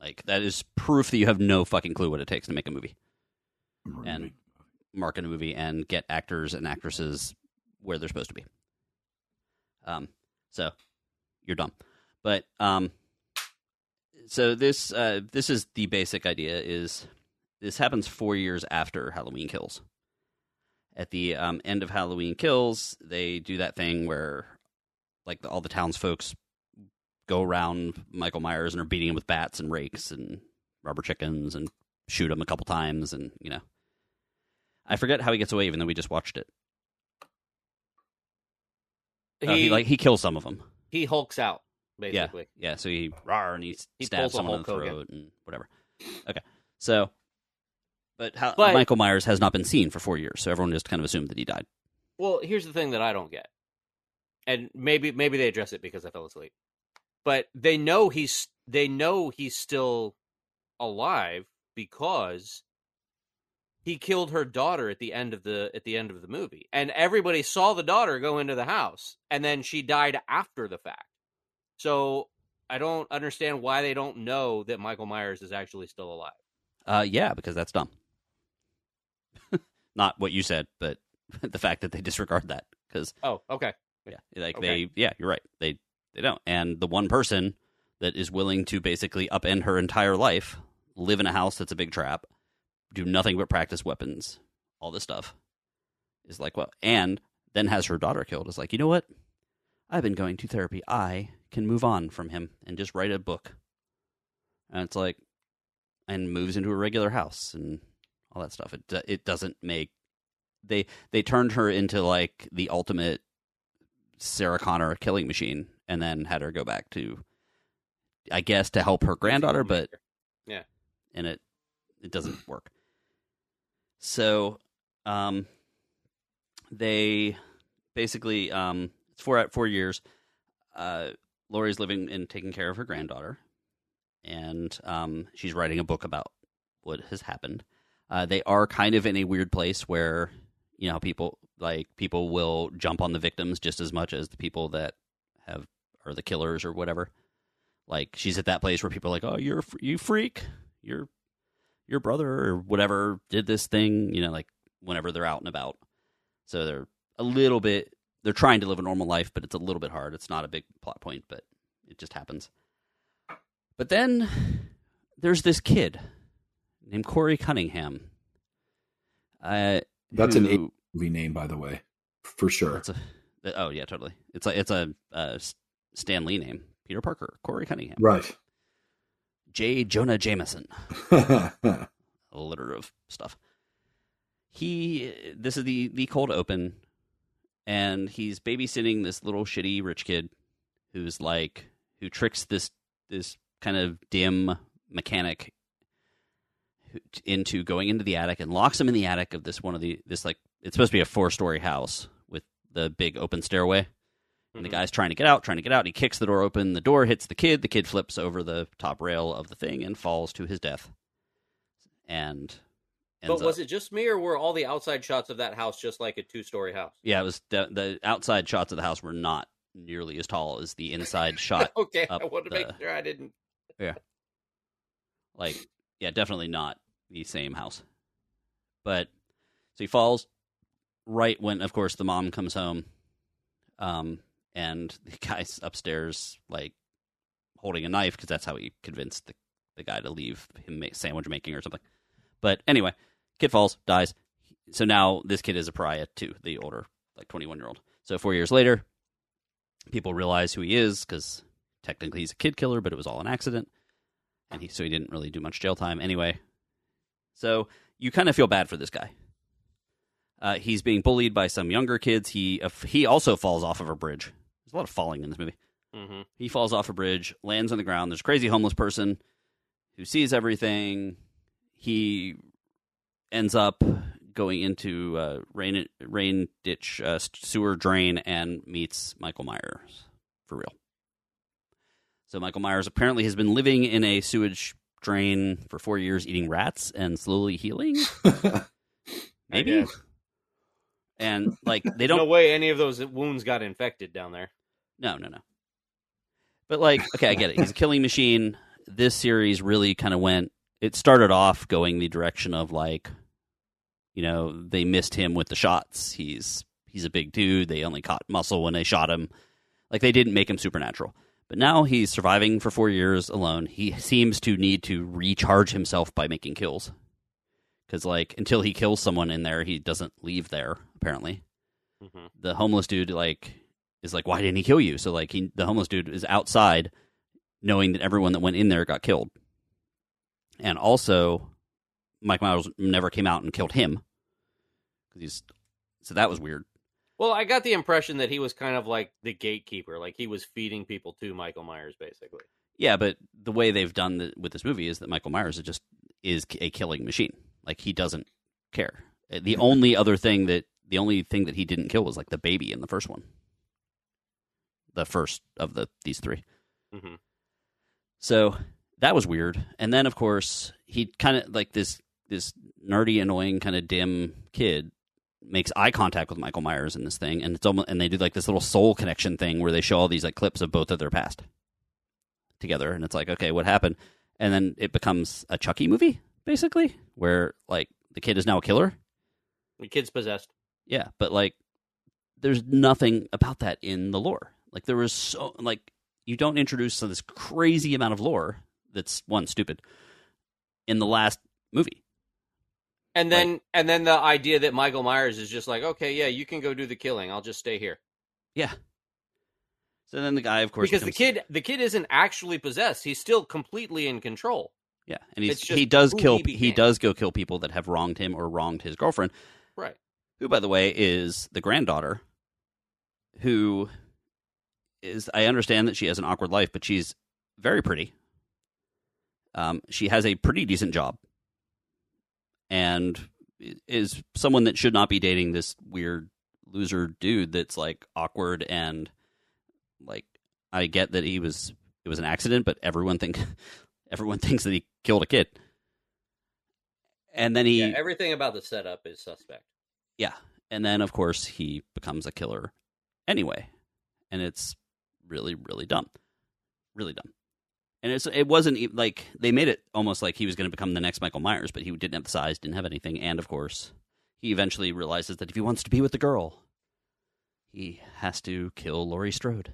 Like that is proof that you have no fucking clue what it takes to make a movie, and market a movie, and get actors and actresses where they're supposed to be. Um, so you're dumb, but um, so this uh, this is the basic idea. Is this happens four years after Halloween Kills? At the um, end of Halloween Kills, they do that thing where, like, the, all the townsfolks go around Michael Myers and are beating him with bats and rakes and rubber chickens and shoot him a couple times and you know. I forget how he gets away, even though we just watched it. He, Oh, he like he kills some of them. he hulks out basically. Yeah, so he rar and he, He stabs someone in the Hulk Hogan. throat and whatever. Okay, so but, how, But- Michael Myers has not been seen for four years, so everyone just kind of assumed that he died. Well, here's the thing that I don't get, and maybe maybe they address it because I fell asleep, but they know he's they know he's still alive because he killed her daughter at the end of the at the end of the movie, and everybody saw the daughter go into the house, and then she died after the fact. So I don't understand why they don't know that Michael Myers is actually still alive. Uh, yeah, because that's dumb. Not what you said, but the fact that they disregard that because Oh, okay. yeah, like Okay. they yeah, you're right. They They don't. And the one person that is willing to basically upend her entire life, live in a house that's a big trap, do nothing but practice weapons, all this stuff, is like, well, and then has her daughter killed. Is like, you know what? I've been going to therapy. I can move on from him and just write a book. And it's like, and moves into a regular house and all that stuff. It it doesn't make they they turned her into like the ultimate Sarah Connor killing machine, and then had her go back to, I guess, to help her granddaughter, but Yeah. and it it doesn't work. So, um, they basically um, it's four at four years. Uh, Laurie's living and taking care of her granddaughter, and um, she's writing a book about what has happened. Uh, they are kind of in a weird place where you know people like people will jump on the victims just as much as the people that have are the killers or whatever. Like she's at that place where people are like, "Oh, you're you freak, your your brother or whatever did this thing," you know, like whenever they're out and about. So they're a little bit they're trying to live a normal life, but it's a little bit hard. It's not a big plot point, but it just happens. But then there's this kid named Corey Cunningham. Uh, That's an who- movie name, by the way, for sure. A, oh yeah, totally. It's a it's a uh, Stan Lee name. Peter Parker, Corey Cunningham, Right. J. Jonah Jameson. a litter of stuff. He this is the the cold open, and he's babysitting this little shitty rich kid, who's like who tricks this this kind of dim mechanic into going into the attic and locks him in the attic of this one of the this like it's supposed to be a four story house with the big open stairway. And the Mhm. guy's trying to get out, trying to get out. He kicks the door open. The door hits the kid. The kid flips over the top rail of the thing and falls to his death. And But was up- it just me, or were all the outside shots of that house just like a two-story house? Yeah, it was the, the outside shots of the house were not nearly as tall as the inside shot. okay, I wanted to make sure I didn't. Yeah, like, yeah, definitely not the same house. But so he falls right when, of course, the mom comes home, um, and the guy's upstairs, like holding a knife because that's how he convinced the the guy to leave him make sandwich making or something. But anyway, kid falls, dies. So now this kid is a pariah too, the older, like twenty one year old. So four years later, people realize who he is because technically he's a kid killer, but it was all an accident, and he so he didn't really do much jail time anyway. So you kind of feel bad for this guy. Uh, he's being bullied by some younger kids. He uh, he also falls off of a bridge. There's a lot of falling in this movie. Mm-hmm. He falls off a bridge, lands on the ground. There's a crazy homeless person who sees everything. He ends up going into uh, rain rain ditch uh, sewer drain and meets Michael Myers for real. So Michael Myers apparently has been living in a sewage drain for four years, eating rats and slowly healing. Maybe. And like they don't way any of those wounds got infected down there. No, no, no. But like, okay, I get it. He's a killing machine. This series really kind of went. It started off going the direction of like, you know, they missed him with the shots. He's he's a big dude. They only caught muscle when they shot him. Like they didn't make him supernatural. But now he's surviving for four years alone. He seems to need to recharge himself by making kills. Because like until he kills someone in there, he doesn't leave there. Apparently, Mm-hmm. the homeless dude like is like, why didn't he kill you? So like he, the homeless dude is outside, knowing that everyone that went in there got killed, and also Mike Myers never came out and killed him because he's so that was weird. Well, I got the impression that he was kind of like the gatekeeper, like he was feeding people to Michael Myers, basically. Yeah, but the way they've done the, with this movie is that Michael Myers is just is a killing machine. Like he doesn't care. The only other thing that the only thing that he didn't kill was like the baby in the first one, the first of the these three. Mm-hmm. So that was weird. And then of course he kind of like this this nerdy, annoying, kind of dim kid makes eye contact with Michael Myers in this thing, and it's almost and they do like this little soul connection thing where they show all these like clips of both of their past together, and it's like okay, what happened? And then it becomes a Chucky movie basically, where like the kid is now a killer. The kid's possessed. Yeah, but like there's nothing about that in the lore. Like there was so like you don't introduce this crazy amount of lore that's one stupid in the last movie. And then and then the idea that Michael Myers is just like, okay, yeah, you can go do the killing. I'll just stay here. Yeah. So then the guy, of course, because the kid the kid isn't actually possessed. He's still completely in control. yeah, and he's, he does kill he he does go kill people that have wronged him or wronged his girlfriend, Right. who, by the way, is the granddaughter, who is I understand that she has an awkward life, but she's very pretty. Um, she has a pretty decent job, and is someone that should not be dating this weird loser dude that's like awkward and like I get that he was it was an accident, but everyone think everyone thinks that he killed a kid. And then he yeah, everything about the setup is suspect. yeah. And then, of course, he becomes a killer anyway. And it's really, really dumb. Really dumb. And it's, it wasn't like they made it almost like he was going to become the next Michael Myers, but he didn't have the size, didn't have anything. And, of course, he eventually realizes that if he wants to be with the girl, he has to kill Laurie Strode.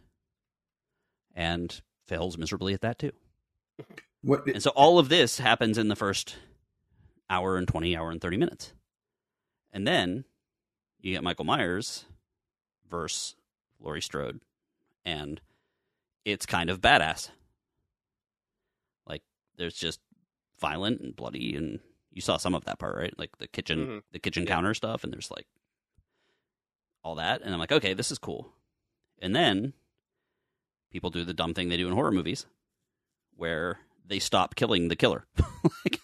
And fails miserably at that, too. What? And so all of this happens in the first hour and 20, hour and 30 minutes. And then you get Michael Myers versus Laurie Strode. And it's kind of badass. There's just violent and bloody, and you saw some of that part, right? Like the kitchen, Mhm. the kitchen Yeah. counter stuff, and there's like all that. And I'm like, okay, this is cool. And then people do the dumb thing they do in horror movies where they stop killing the killer. like,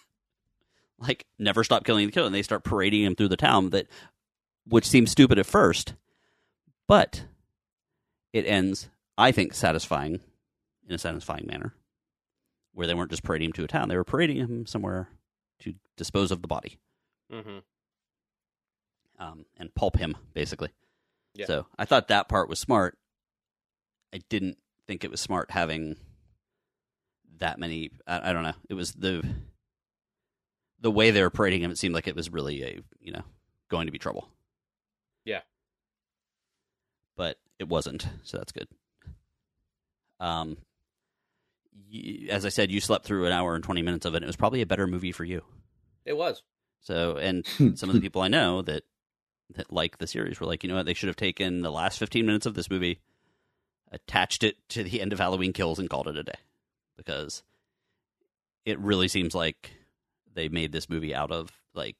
like never stop killing the killer and they start parading him through the town that which seems stupid at first, but it ends, I think, satisfying in a satisfying manner. Where they weren't just parading him to a town, they were parading him somewhere to dispose of the body. hmm Um, and pulp him, basically. Yeah. So I thought that part was smart. I didn't think it was smart having that many. I, I don't know. It was the the way they were parading him. It seemed like it was really a you know going to be trouble. Yeah. but it wasn't. So that's good. Um, as I said, you slept through an hour and twenty minutes of it. It was probably a better movie for you. It was. So, and some of the people I know that that like the series were like, you know what, they should have taken the last 15 minutes of this movie, attached it to the end of Halloween Kills, and called it a day, because it really seems like they made this movie out of like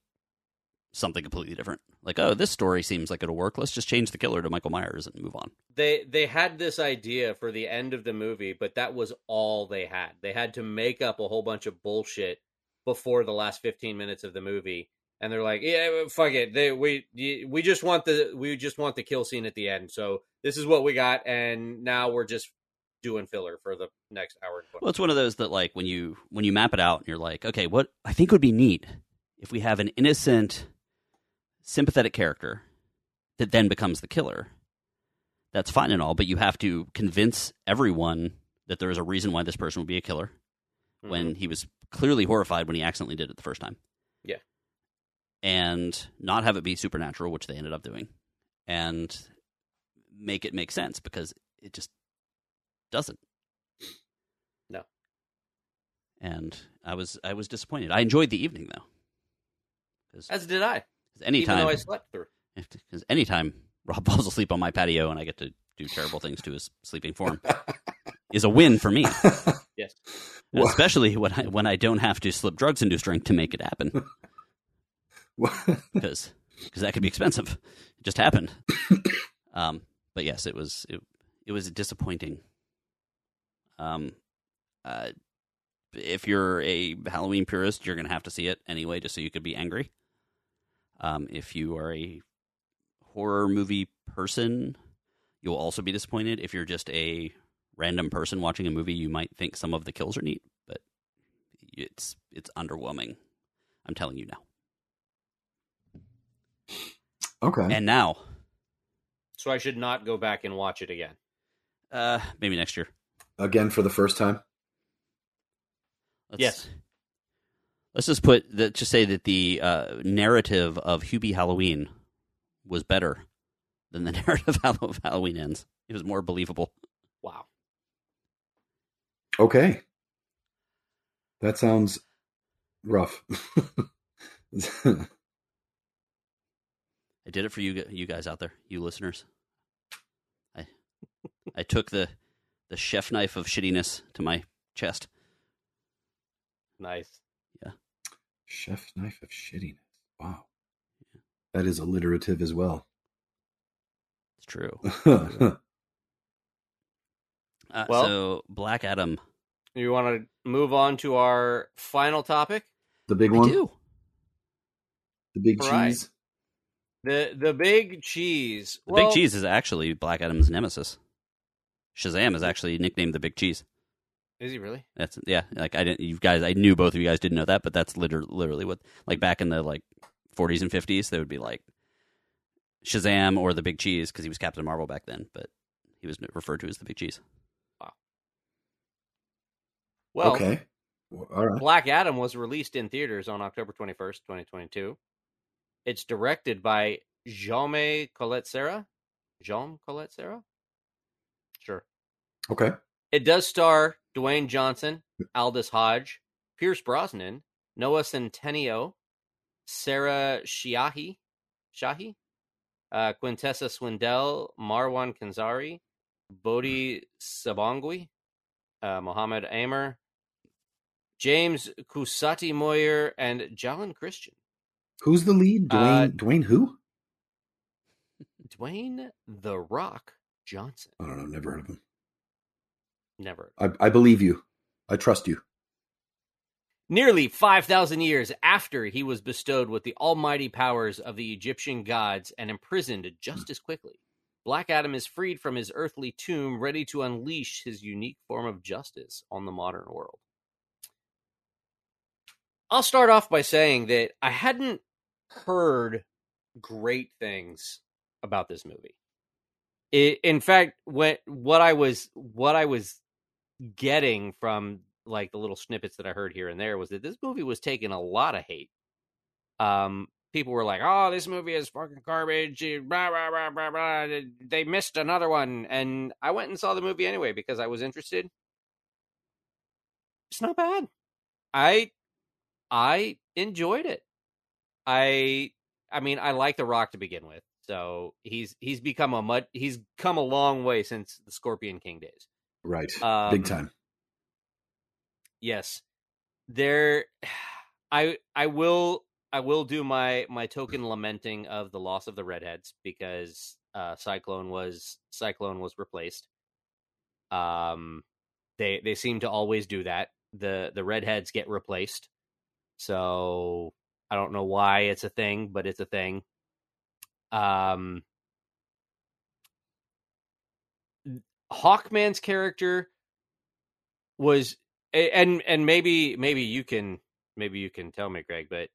something completely different. Like, oh, this story seems like it'll work. Let's just change the killer to Michael Myers and move on. They they had this idea for the end of the movie, but that was all they had. They had to make up a whole bunch of bullshit before the last 15 minutes of the movie. And they're like, "Yeah, fuck it. They, we we just want the we just want the kill scene at the end. So this is what we got, and now we're just doing filler for the next hour. and Well, it's one of those that like when you when you map it out and you're like, okay, what I think would be neat if we have an innocent, sympathetic character that then becomes the killer. That's fine and all, but you have to convince everyone that there is a reason why this person would be a killer mm-hmm. when he was clearly horrified when he accidentally did it the first time. Yeah. And not have it be supernatural, which they ended up doing, and make it make sense because it just doesn't. No. And I was I was disappointed. I enjoyed the evening though. As did I. Even anytime though I slept through. because anytime Rob falls asleep on my patio and I get to do terrible things to his sleeping form is a win for me. Yes. Well- especially when I when I don't have to slip drugs into his drink to make it happen because because that could be expensive. It just happened. um, but yes, it was it, it was disappointing. Um, uh, if you're a Halloween purist, you're gonna have to see it anyway, just so you could be angry. Um, if you are a horror movie person, you'll also be disappointed. If you're just a random person watching a movie, you might think some of the kills are neat, but it's it's underwhelming. I'm telling you now. okay. And now, So I should not go back and watch it again. uh, maybe next year. Again for the first time. Let's, Yes. Let's just put that. Just say that the uh, narrative of Hubie Halloween was better than the narrative of Halloween ends. It was more believable. Wow. Okay. That sounds rough. I did it for you, you guys out there, you listeners. I, I took the, the chef knife of shittiness to my chest. Nice. Chef's knife of shittiness. Wow. That is alliterative as well. It's true. Uh, Well- so Black Adam, You want to move on to our final topic? The big I one, do. the big Right. cheese. The the big cheese. The Well, Big Cheese is actually Black Adam's nemesis. Shazam is actually nicknamed the Big Cheese. Is he really? That's yeah. Like I didn't. You guys, I knew both of you guys didn't know that, but that's liter- literally what. Like back in the like 40s and 50s, they would be like Shazam or the Big Cheese because he was Captain Marvel back then, but he was referred to as the Big Cheese. Wow. Well, okay. All right. Black Adam was released in theaters on October 21st, 2022. It's directed by Jaume Collet-Serra. Jaume Collet-Serra? Sure. Okay. It does star Dwayne Johnson, Aldis Hodge, Pierce Brosnan, Noah Centineo, Sarah Shiahi, Shahi, uh, Quintessa Swindell, Marwan Kenzari, Bodhi Sabongui, uh, Mohammed Amer, James Cusati-Moyer, and Jalon Christian. Who's the lead? Dwayne. Uh, Dwayne who? Dwayne The Rock Johnson. I don't know. Never heard of him. Never. I, I believe you. I trust you. Nearly 5,000 years after he was bestowed with the almighty powers of the Egyptian gods and imprisoned just hmm. as quickly, Black Adam is freed from his earthly tomb, ready to unleash his unique form of justice on the modern world. I'll start off by saying that I hadn't heard great things about this movie. It, in fact, when, what I was what I was getting from like the little snippets that I heard here and there was that this movie was taking a lot of hate. Um, people were like, "Oh, this movie is fucking garbage." blah, blah, blah. They missed another one, and I went and saw the movie anyway because I was interested. It's not bad. I I enjoyed it. I I mean, I like The Rock to begin with, so he's he's become a mud. He's come a long way since the Scorpion King days. Right. Um, Big time. Yes. There I I will I will do my my token lamenting of the loss of the redheads because uh Cyclone was Cyclone was replaced. Um they they seem to always do that. The the redheads get replaced. So I don't know why it's a thing, but it's a thing. Um Hawkman's character was and and maybe maybe you can maybe you can tell me greg but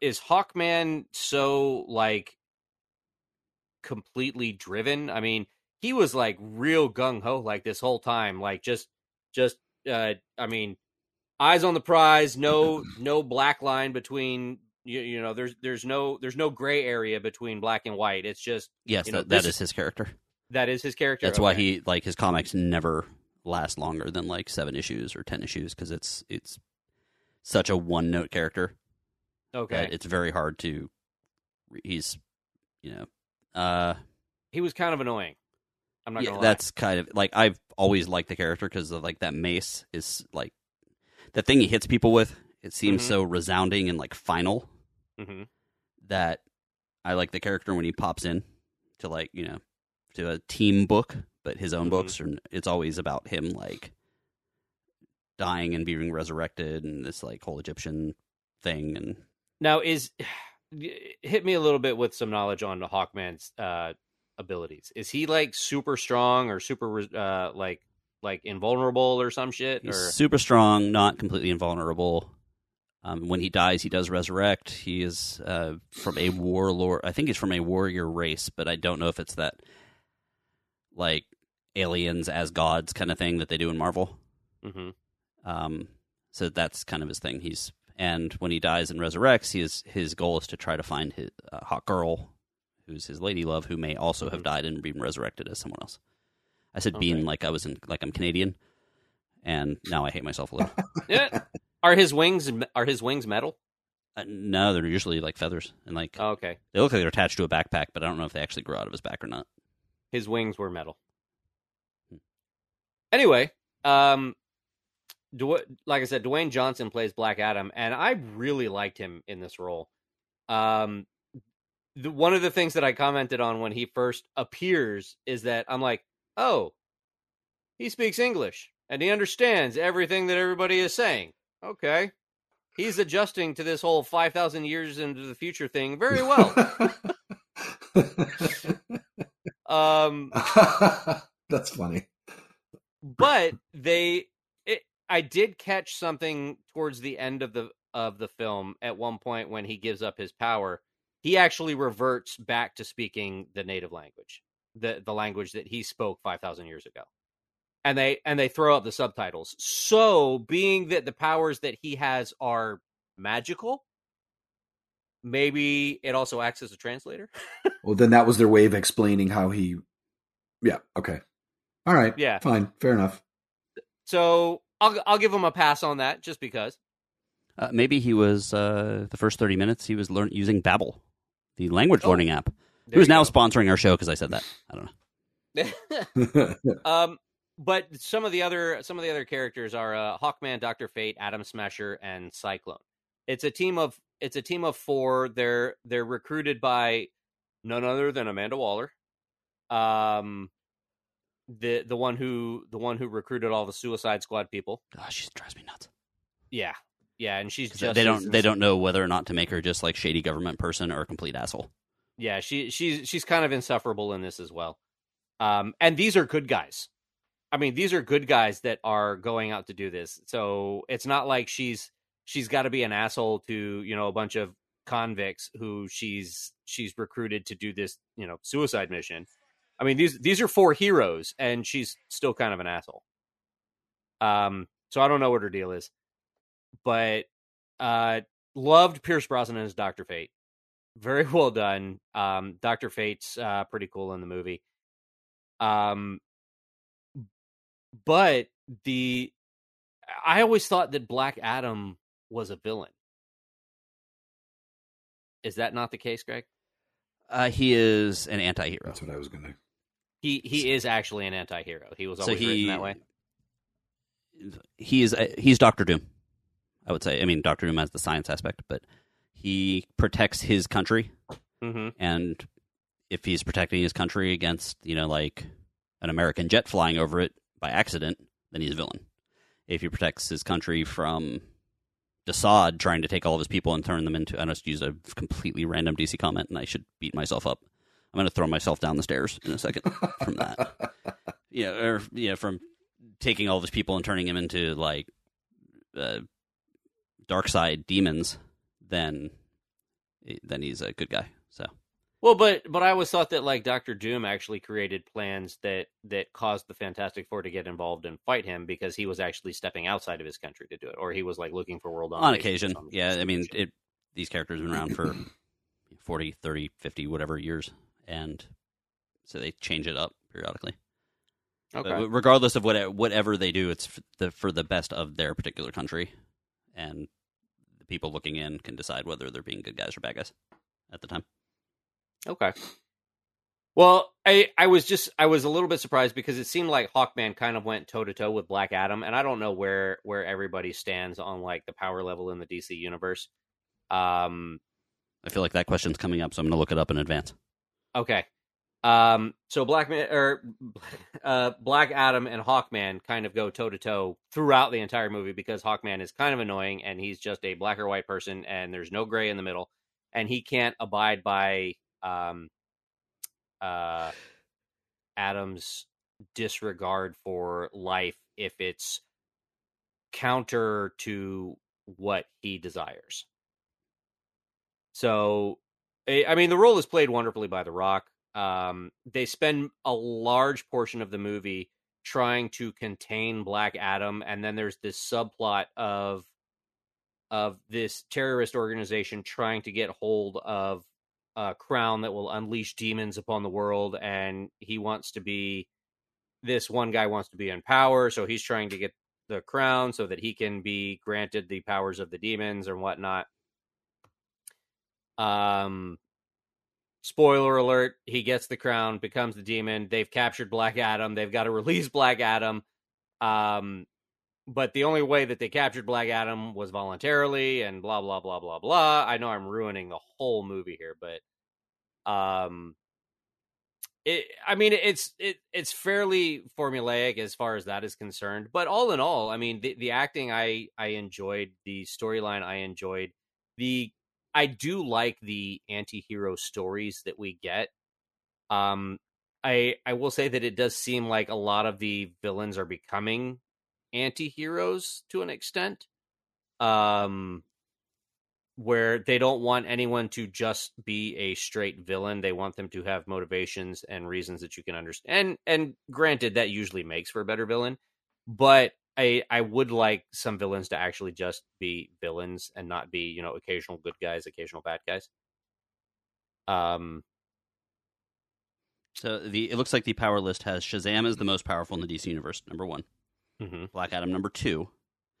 is hawkman so like completely driven i mean he was like real gung-ho like this whole time like just just uh i mean eyes on the prize no no black line between you, you know there's there's no there's no gray area between black and white it's just Yes, know, that, that is his character. That is his character That's why he like his comics never last longer than like seven issues or ten issues because it's it's such a one note character okay that it's very hard to. He's, you know, uh, he was kind of annoying i'm not yeah, gonna lie. that's kind of like I've always liked the character because of like that mace is like the thing he hits people with. It seems Mhm. so resounding and like final hmm that I like the character when he pops in to like you know to a team book, but his own Mhm. books are it's always about him like dying and being resurrected and this like whole Egyptian thing and Now, is hit me a little bit with some knowledge on Hawkman's uh, abilities. Is he like super strong or super uh, like like invulnerable or some shit? he's Or super strong, not completely invulnerable. Um, when he dies, he does resurrect. He is uh, from a warlord. I think he's from a warrior race, but I don't know if it's that like aliens as gods kind of thing that they do in Marvel. Mhm. Um, so that's kind of his thing. He's and when he dies and resurrects, his his goal is to try to find his uh, hot girl, who's his lady love, who may also have Mhm. died and been resurrected as someone else. I said Okay. being like I was in like I'm Canadian, and now I hate myself a little. Yeah. Are his wings are his wings metal? uh, no, they're usually like feathers, and like Oh, okay. they look like they're attached to a backpack, but I don't know if they actually grow out of his back or not. His wings were metal. Hmm. Anyway, um, Dw- like I said, Dwayne Johnson plays Black Adam, and I really liked him in this role. Um, the, one of the things that I commented on when he first appears is that I'm like, oh, he speaks English and he understands everything that everybody is saying. Okay. He's adjusting to this whole 5,000 years into the future thing very well. Um, That's funny. but they it, i did catch something towards the end of the of the film at one point when he gives up his power he actually reverts back to speaking the native language the the language that he spoke 5000 years ago and they and they throw up the subtitles so being that the powers that he has are magical maybe it also acts as a translator Well, then that was their way of explaining how he. Yeah. Okay. All right. Yeah. Fine. Fair enough. so i'll i'll give him a pass on that just because Uh, maybe he was uh, the first thirty minutes he was learn using Babbel, the language Oh, learning app. There Who's now go. sponsoring our show because I said that. I don't know. um, but some of the other some of the other characters are uh, Hawkman, Doctor Fate, Atom Smasher, and Cyclone. It's a team of it's a team of four. They're they're recruited by none other than Amanda Waller, um, the the one who the one who recruited all the Suicide Squad people. Gosh, she drives me nuts. Yeah, yeah, and she's just they don't they don't know whether or not to make her just like shady government person or a complete asshole. Yeah, she she's she's kind of insufferable in this as well. Um, and these are good guys. I mean, these are good guys that are going out to do this. So it's not like she's she's got to be an asshole to you know a bunch of convicts who she's she's recruited to do this you know suicide mission. I mean these these are four heroes, and she's still kind of an asshole. Um, so I don't know what her deal is, but uh, loved Pierce Brosnan as Doctor Fate very well done. Um, Doctor Fate's uh, pretty cool in the movie. Um, but the I always thought that Black Adam was a villain. Is that not the case, Greg? Uh, he is an anti-hero. That's what I was gonna. He he is actually an anti-hero. He was so always he written that way. He is uh, he's Doctor Doom. I would say. I mean, Doctor Doom has the science aspect, but he protects his country, hmm and if he's protecting his country against you know like an American jet flying over it by accident, then he's a villain. If he protects his country from Desaad trying to take all of his people and turn them into, I just used a completely random DC comment, and I should beat myself up. I'm going to throw myself down the stairs in a second from that. Yeah, or yeah, from taking all of his people and turning him into like uh, Darkseid demons, then then he's a good guy. Well, but but I always thought that like Doctor Doom actually created plans that that caused the Fantastic Four to get involved and fight him because he was actually stepping outside of his country to do it, or he was like looking for world on occasion, yeah, I mean, it, these characters have been around for 40, 30, 50, whatever years, and so they change it up periodically. okay. But regardless of what whatever they do, it's for the for the best of their particular country, and the people looking in can decide whether they're being good guys or bad guys at the time. Okay. Well, I I was just I was a little bit surprised because it seemed like Hawkman kind of went toe to toe with Black Adam, and I don't know where where everybody stands on like the power level in the DC universe. Um. I feel like that question's coming up, so I'm going to look it up in advance. Okay. Um. So Black Man or uh Black Adam and Hawkman kind of go toe to toe throughout the entire movie because Hawkman is kind of annoying and he's just a black or white person and there's no gray in the middle and he can't abide by um uh Adam's disregard for life if it's counter to what he desires. So, I mean, the role is played wonderfully by The Rock. Um, they spend a large portion of the movie trying to contain Black Adam, and then there's this subplot of of this terrorist organization trying to get hold of a crown that will unleash demons upon the world, and he wants to be this one guy wants to be in power, so he's trying to get the crown so that he can be granted the powers of the demons and whatnot. Um, spoiler alert: he gets the crown, becomes the demon. They've captured Black Adam. They've got to release Black Adam. Um, but the only way that they captured Black Adam was voluntarily, and blah blah blah blah blah. I know I'm ruining the whole movie here, but um, it. I mean, it's it it's fairly formulaic as far as that is concerned. But all in all, I mean, the the acting I I enjoyed, the storyline I enjoyed, the I do like the anti-hero stories that we get. Um, I I will say that it does seem like a lot of the villains are becoming anti-heroes to an extent. Um where they don't want anyone to just be a straight villain. They want them to have motivations and reasons that you can understand. And and granted that usually makes for a better villain, but I I would like some villains to actually just be villains and not be, you know, occasional good guys, occasional bad guys. Um So the it looks like the power list has Shazam as the most powerful in the DC universe, number one. Mhm, Black Adam number two.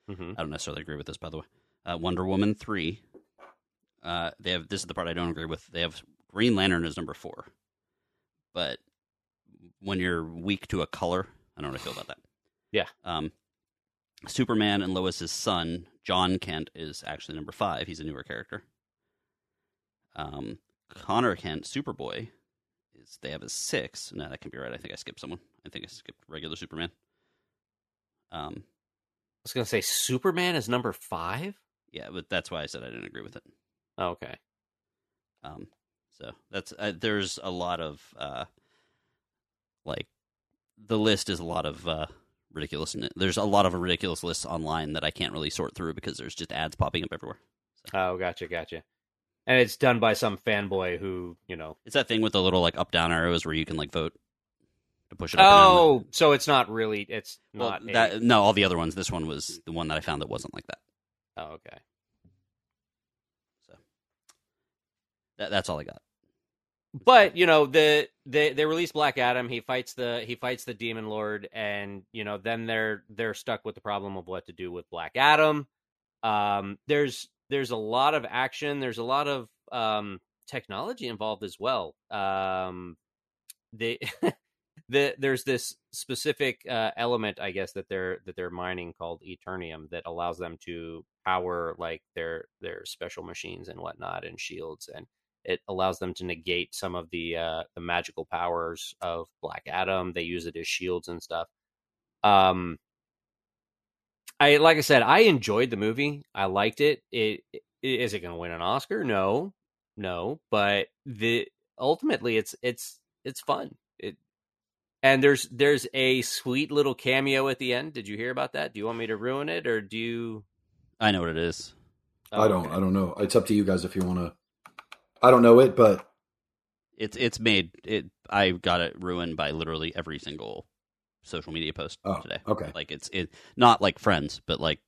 mhm. I don't necessarily agree with this, by the way. Uh, Wonder Woman three. Uh, they have this is the part I don't agree with. They have Green Lantern as number four, but when you're weak to a color, I don't know how feel about that. Yeah. Um, Superman and Lois's son, Jon Kent, is actually number five. He's a newer character. Um, Conner Kent, Superboy, is they have a six. No, that can be right. I think I skipped someone. I think I skipped regular Superman. Um, I was gonna say Superman is number five. yeah, but that's why I said I didn't agree with it. Oh, okay. Um, so that's uh, there's a lot of uh, like the list is a lot of uh, ridiculous. There's a lot of ridiculous lists online that I can't really sort through because there's just ads popping up everywhere. Oh, gotcha, gotcha. And it's done by some fanboy who, you know. It's that thing with the little like up down arrows where you can like vote to push it. Up and down. Oh, so it's not really. It's well, not. a- no, all the other ones. This one was the one that I found that wasn't like that. oh, okay. So that, that's all I got. But you know the they they release Black Adam. He fights the he fights the Demon Lord, and you know then they're they're stuck with the problem of what to do with Black Adam. Um, there's there's a lot of action. There's a lot of um, technology involved as well. Um, they the there's this specific uh, element, I guess, that they're that they're mining called Eternium that allows them to power like their their special machines and whatnot and shields and it allows them to negate some of the uh, the magical powers of Black Adam. They use it as shields and stuff. Um, I like I said, I enjoyed the movie. I liked it. It, it is it going to win an Oscar? No, no. But the ultimately, it's it's it's fun. It and there's there's a sweet little cameo at the end. Did you hear about that? Do you want me to ruin it or do you? I know what it is. Oh, I don't. okay. I don't know. It's up to you guys if you want to. I don't know it, but It's it's made it. I got it ruined by literally every single social media post Oh, today. okay. Like it's it not like friends, but like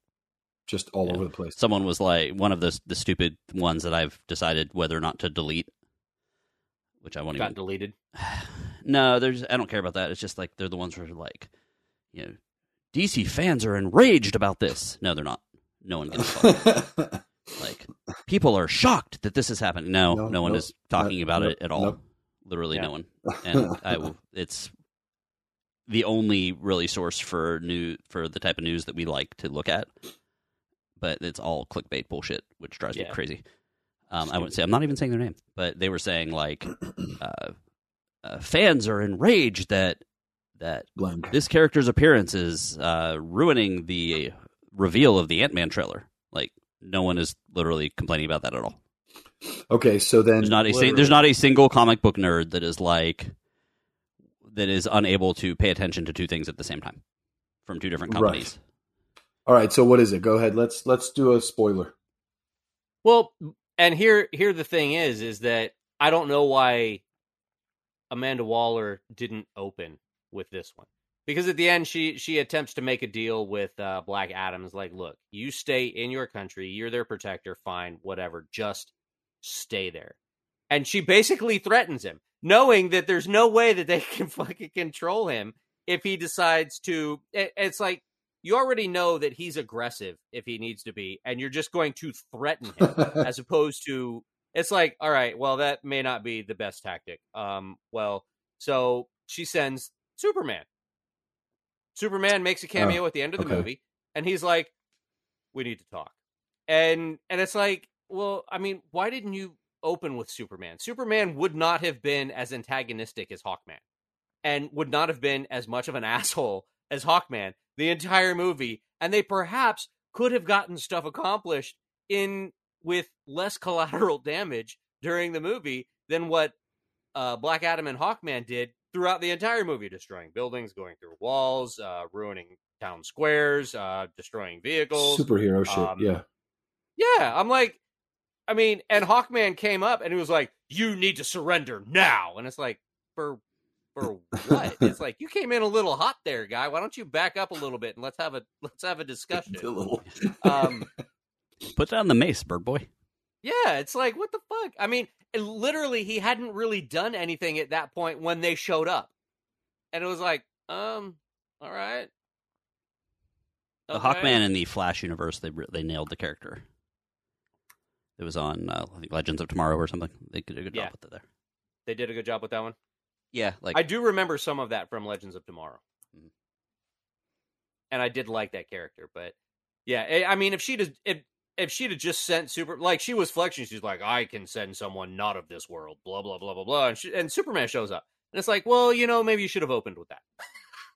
just all Yeah. over the place. someone was like one of the the stupid ones that I've decided whether or not to delete, which I won't got even. deleted. no, there's I don't care about that. It's just like they're the ones who are like, you know, DC fans are enraged about this. No, they're not. No one gets fucked. like people are shocked that this is happening. No, no, No, one nope, is talking not- about nope, it at all. Literally Yeah. no one. And I it's the only really source for new for the type of news that we like to look at. But it's all clickbait bullshit, which drives me crazy. Um, I wouldn't say I'm not even saying their name, but they were saying like uh, uh, fans are enraged that that Blank. this character's appearance is uh, ruining the reveal of the Ant Man trailer. Like no one is literally complaining about that at all. Okay, so then There's not a sing- there's not a single comic book nerd that is like that is unable to pay attention to two things at the same time from two different Right. companies. All right, so what is it? Go ahead. Let's let's do a spoiler. Well, and here here the thing is is that I don't know why Amanda Waller didn't open with this one. Because at the end she she attempts to make a deal with uh, Black Adam is like, "Look, you stay in your country, you're their protector, fine, whatever, just stay there." And she basically threatens him, knowing that there's no way that they can fucking control him if he decides to it- it's like you already know that he's aggressive if he needs to be, and you're just going to threaten him as opposed to it's like, all right, well, that may not be the best tactic. Um, well, so she sends Superman. Superman makes a cameo at the end of the okay. movie, and he's like, "We need to talk," and and it's like, well, I mean, why didn't you open with Superman? Superman would not have been as antagonistic as Hawkman, and would not have been as much of an asshole as Hawkman the entire movie, and they perhaps could have gotten stuff accomplished in with less collateral damage during the movie than what uh, Black Adam and Hawkman did throughout the entire movie, destroying buildings, going through walls, uh, ruining town squares, uh, destroying vehicles. Superhero shit. Um, yeah. Yeah, I'm like, I mean, and Hawkman came up and he was like, "You need to surrender now," and it's like, for for what? it's like you came in a little hot there, guy. Why don't you back up a little bit and let's have a let's have a discussion. A little. Um, Put down the mace, bird boy. yeah, it's like what the fuck. I mean, literally, he hadn't really done anything at that point when they showed up, and it was like, um, all right. The Hawkman in the Flash universe, they they nailed the character. It was on uh, I think Legends of Tomorrow or something. They did a good Yeah. job with it there. They did a good job with that one. Yeah, like I do remember some of that from Legends of Tomorrow, Mhm. and I did like that character. But yeah, I I mean, if she does, if if she'd have just sent super like she was flexing, she's like, I can send someone not of this world, blah blah blah blah blah, and, she, and Superman shows up, and it's like, well, you know, maybe you should have opened with that.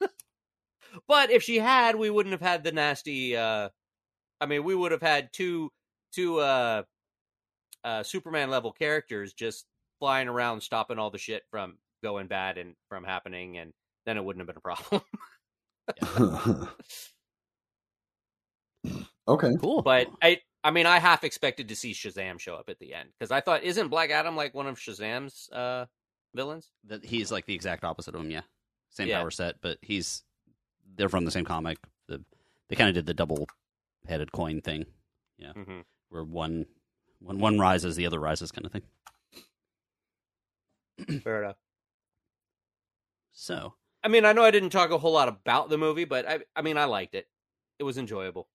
but if she had, we wouldn't have had the nasty. uh I mean, we would have had two two uh uh Superman level characters just flying around, stopping all the shit from going bad and from happening, and then it wouldn't have been a problem. okay. cool. but I, I mean, I half expected to see Shazam show up at the end because I thought, isn't Black Adam like one of Shazam's uh, villains? that he's like the exact opposite of him. Yeah, same Yeah. power set, but he's they're from the same comic. The they kind of did the double headed coin thing, Mm-hmm. where one when one rises, the other rises, kind of thing. Fair enough. So I mean, I know I didn't talk a whole lot about the movie, but I, I mean, I liked it. It was enjoyable.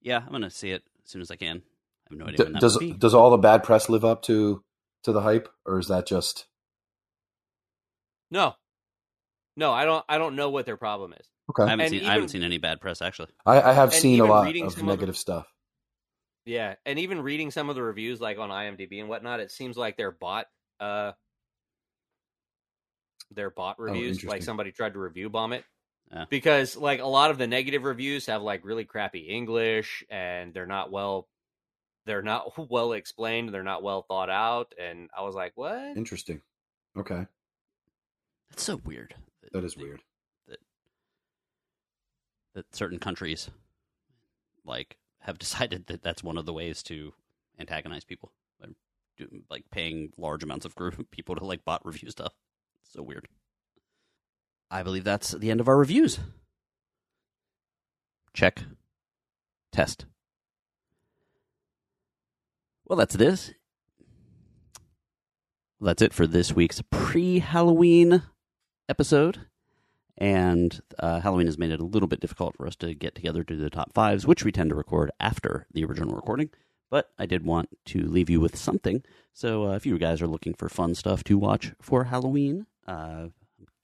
yeah, I'm gonna see it as soon as I can. I have no idea D- when that does be. does all the bad press live up to to the hype, or is that just No, no, I don't. I don't know what their problem is. okay? I haven't and seen I haven't seen any bad press actually. I, I have and seen a lot of some of the- negative stuff. Yeah, and even reading some of the reviews, like on IMDb and whatnot, it seems like they're bot. Uh, their bot reviews, like somebody tried to review bomb it. Yeah. Because like a lot of the negative reviews have like really crappy English, and they're not well, they're not well explained, they're not well thought out, and I was like, what? Interesting. Okay, That's so weird. that is weird. that certain countries like have decided that that's one of the ways to antagonize people like paying large amounts of group people to like bot review stuff so weird i believe that's the end of our reviews. Check. Test. Well that's this. That's it for this week's pre-halloween episode. And uh, Halloween has made it a little bit difficult for us to get together to do the top fives, which we tend to record after the original recording. But I did want to leave you with something. So uh, if you guys are looking for fun stuff to watch for Halloween, uh,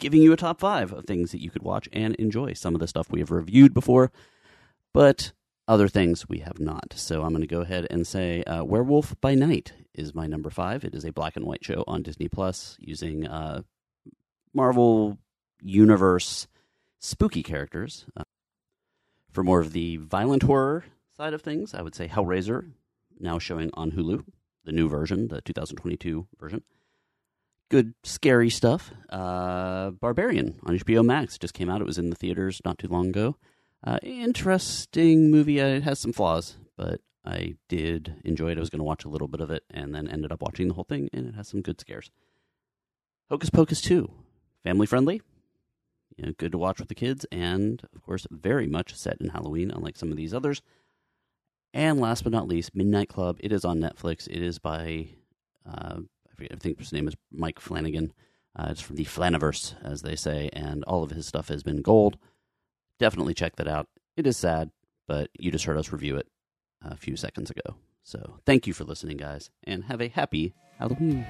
giving you a top five of things that you could watch and enjoy. Some of the stuff we have reviewed before, but other things we have not. So I'm going to go ahead and say uh, Werewolf by Night is my number five. It is a black and white show on Disney Plus using uh, Marvel universe spooky characters. Uh, for more of the violent horror side of things, I would say Hellraiser, now showing on Hulu, the new version, the 2022 version. Good scary stuff. Uh, Barbarian on HBO Max just came out. It was in the theaters not too long ago. Uh, interesting movie. Uh, It has some flaws, but I did enjoy it. I was going to watch a little bit of it and then ended up watching the whole thing, and it has some good scares. Hocus Pocus 2, family friendly, you know, good to watch with the kids, and of course, very much set in Halloween, unlike some of these others. And last but not least, Midnight Club. It is on Netflix. It is by, uh, I think his name is Mike Flanagan. Uh, it's from the Flaniverse, as they say, and all of his stuff has been gold. Definitely check that out. It is sad, but you just heard us review it a few seconds ago. So thank you for listening, guys, and have a happy Halloween.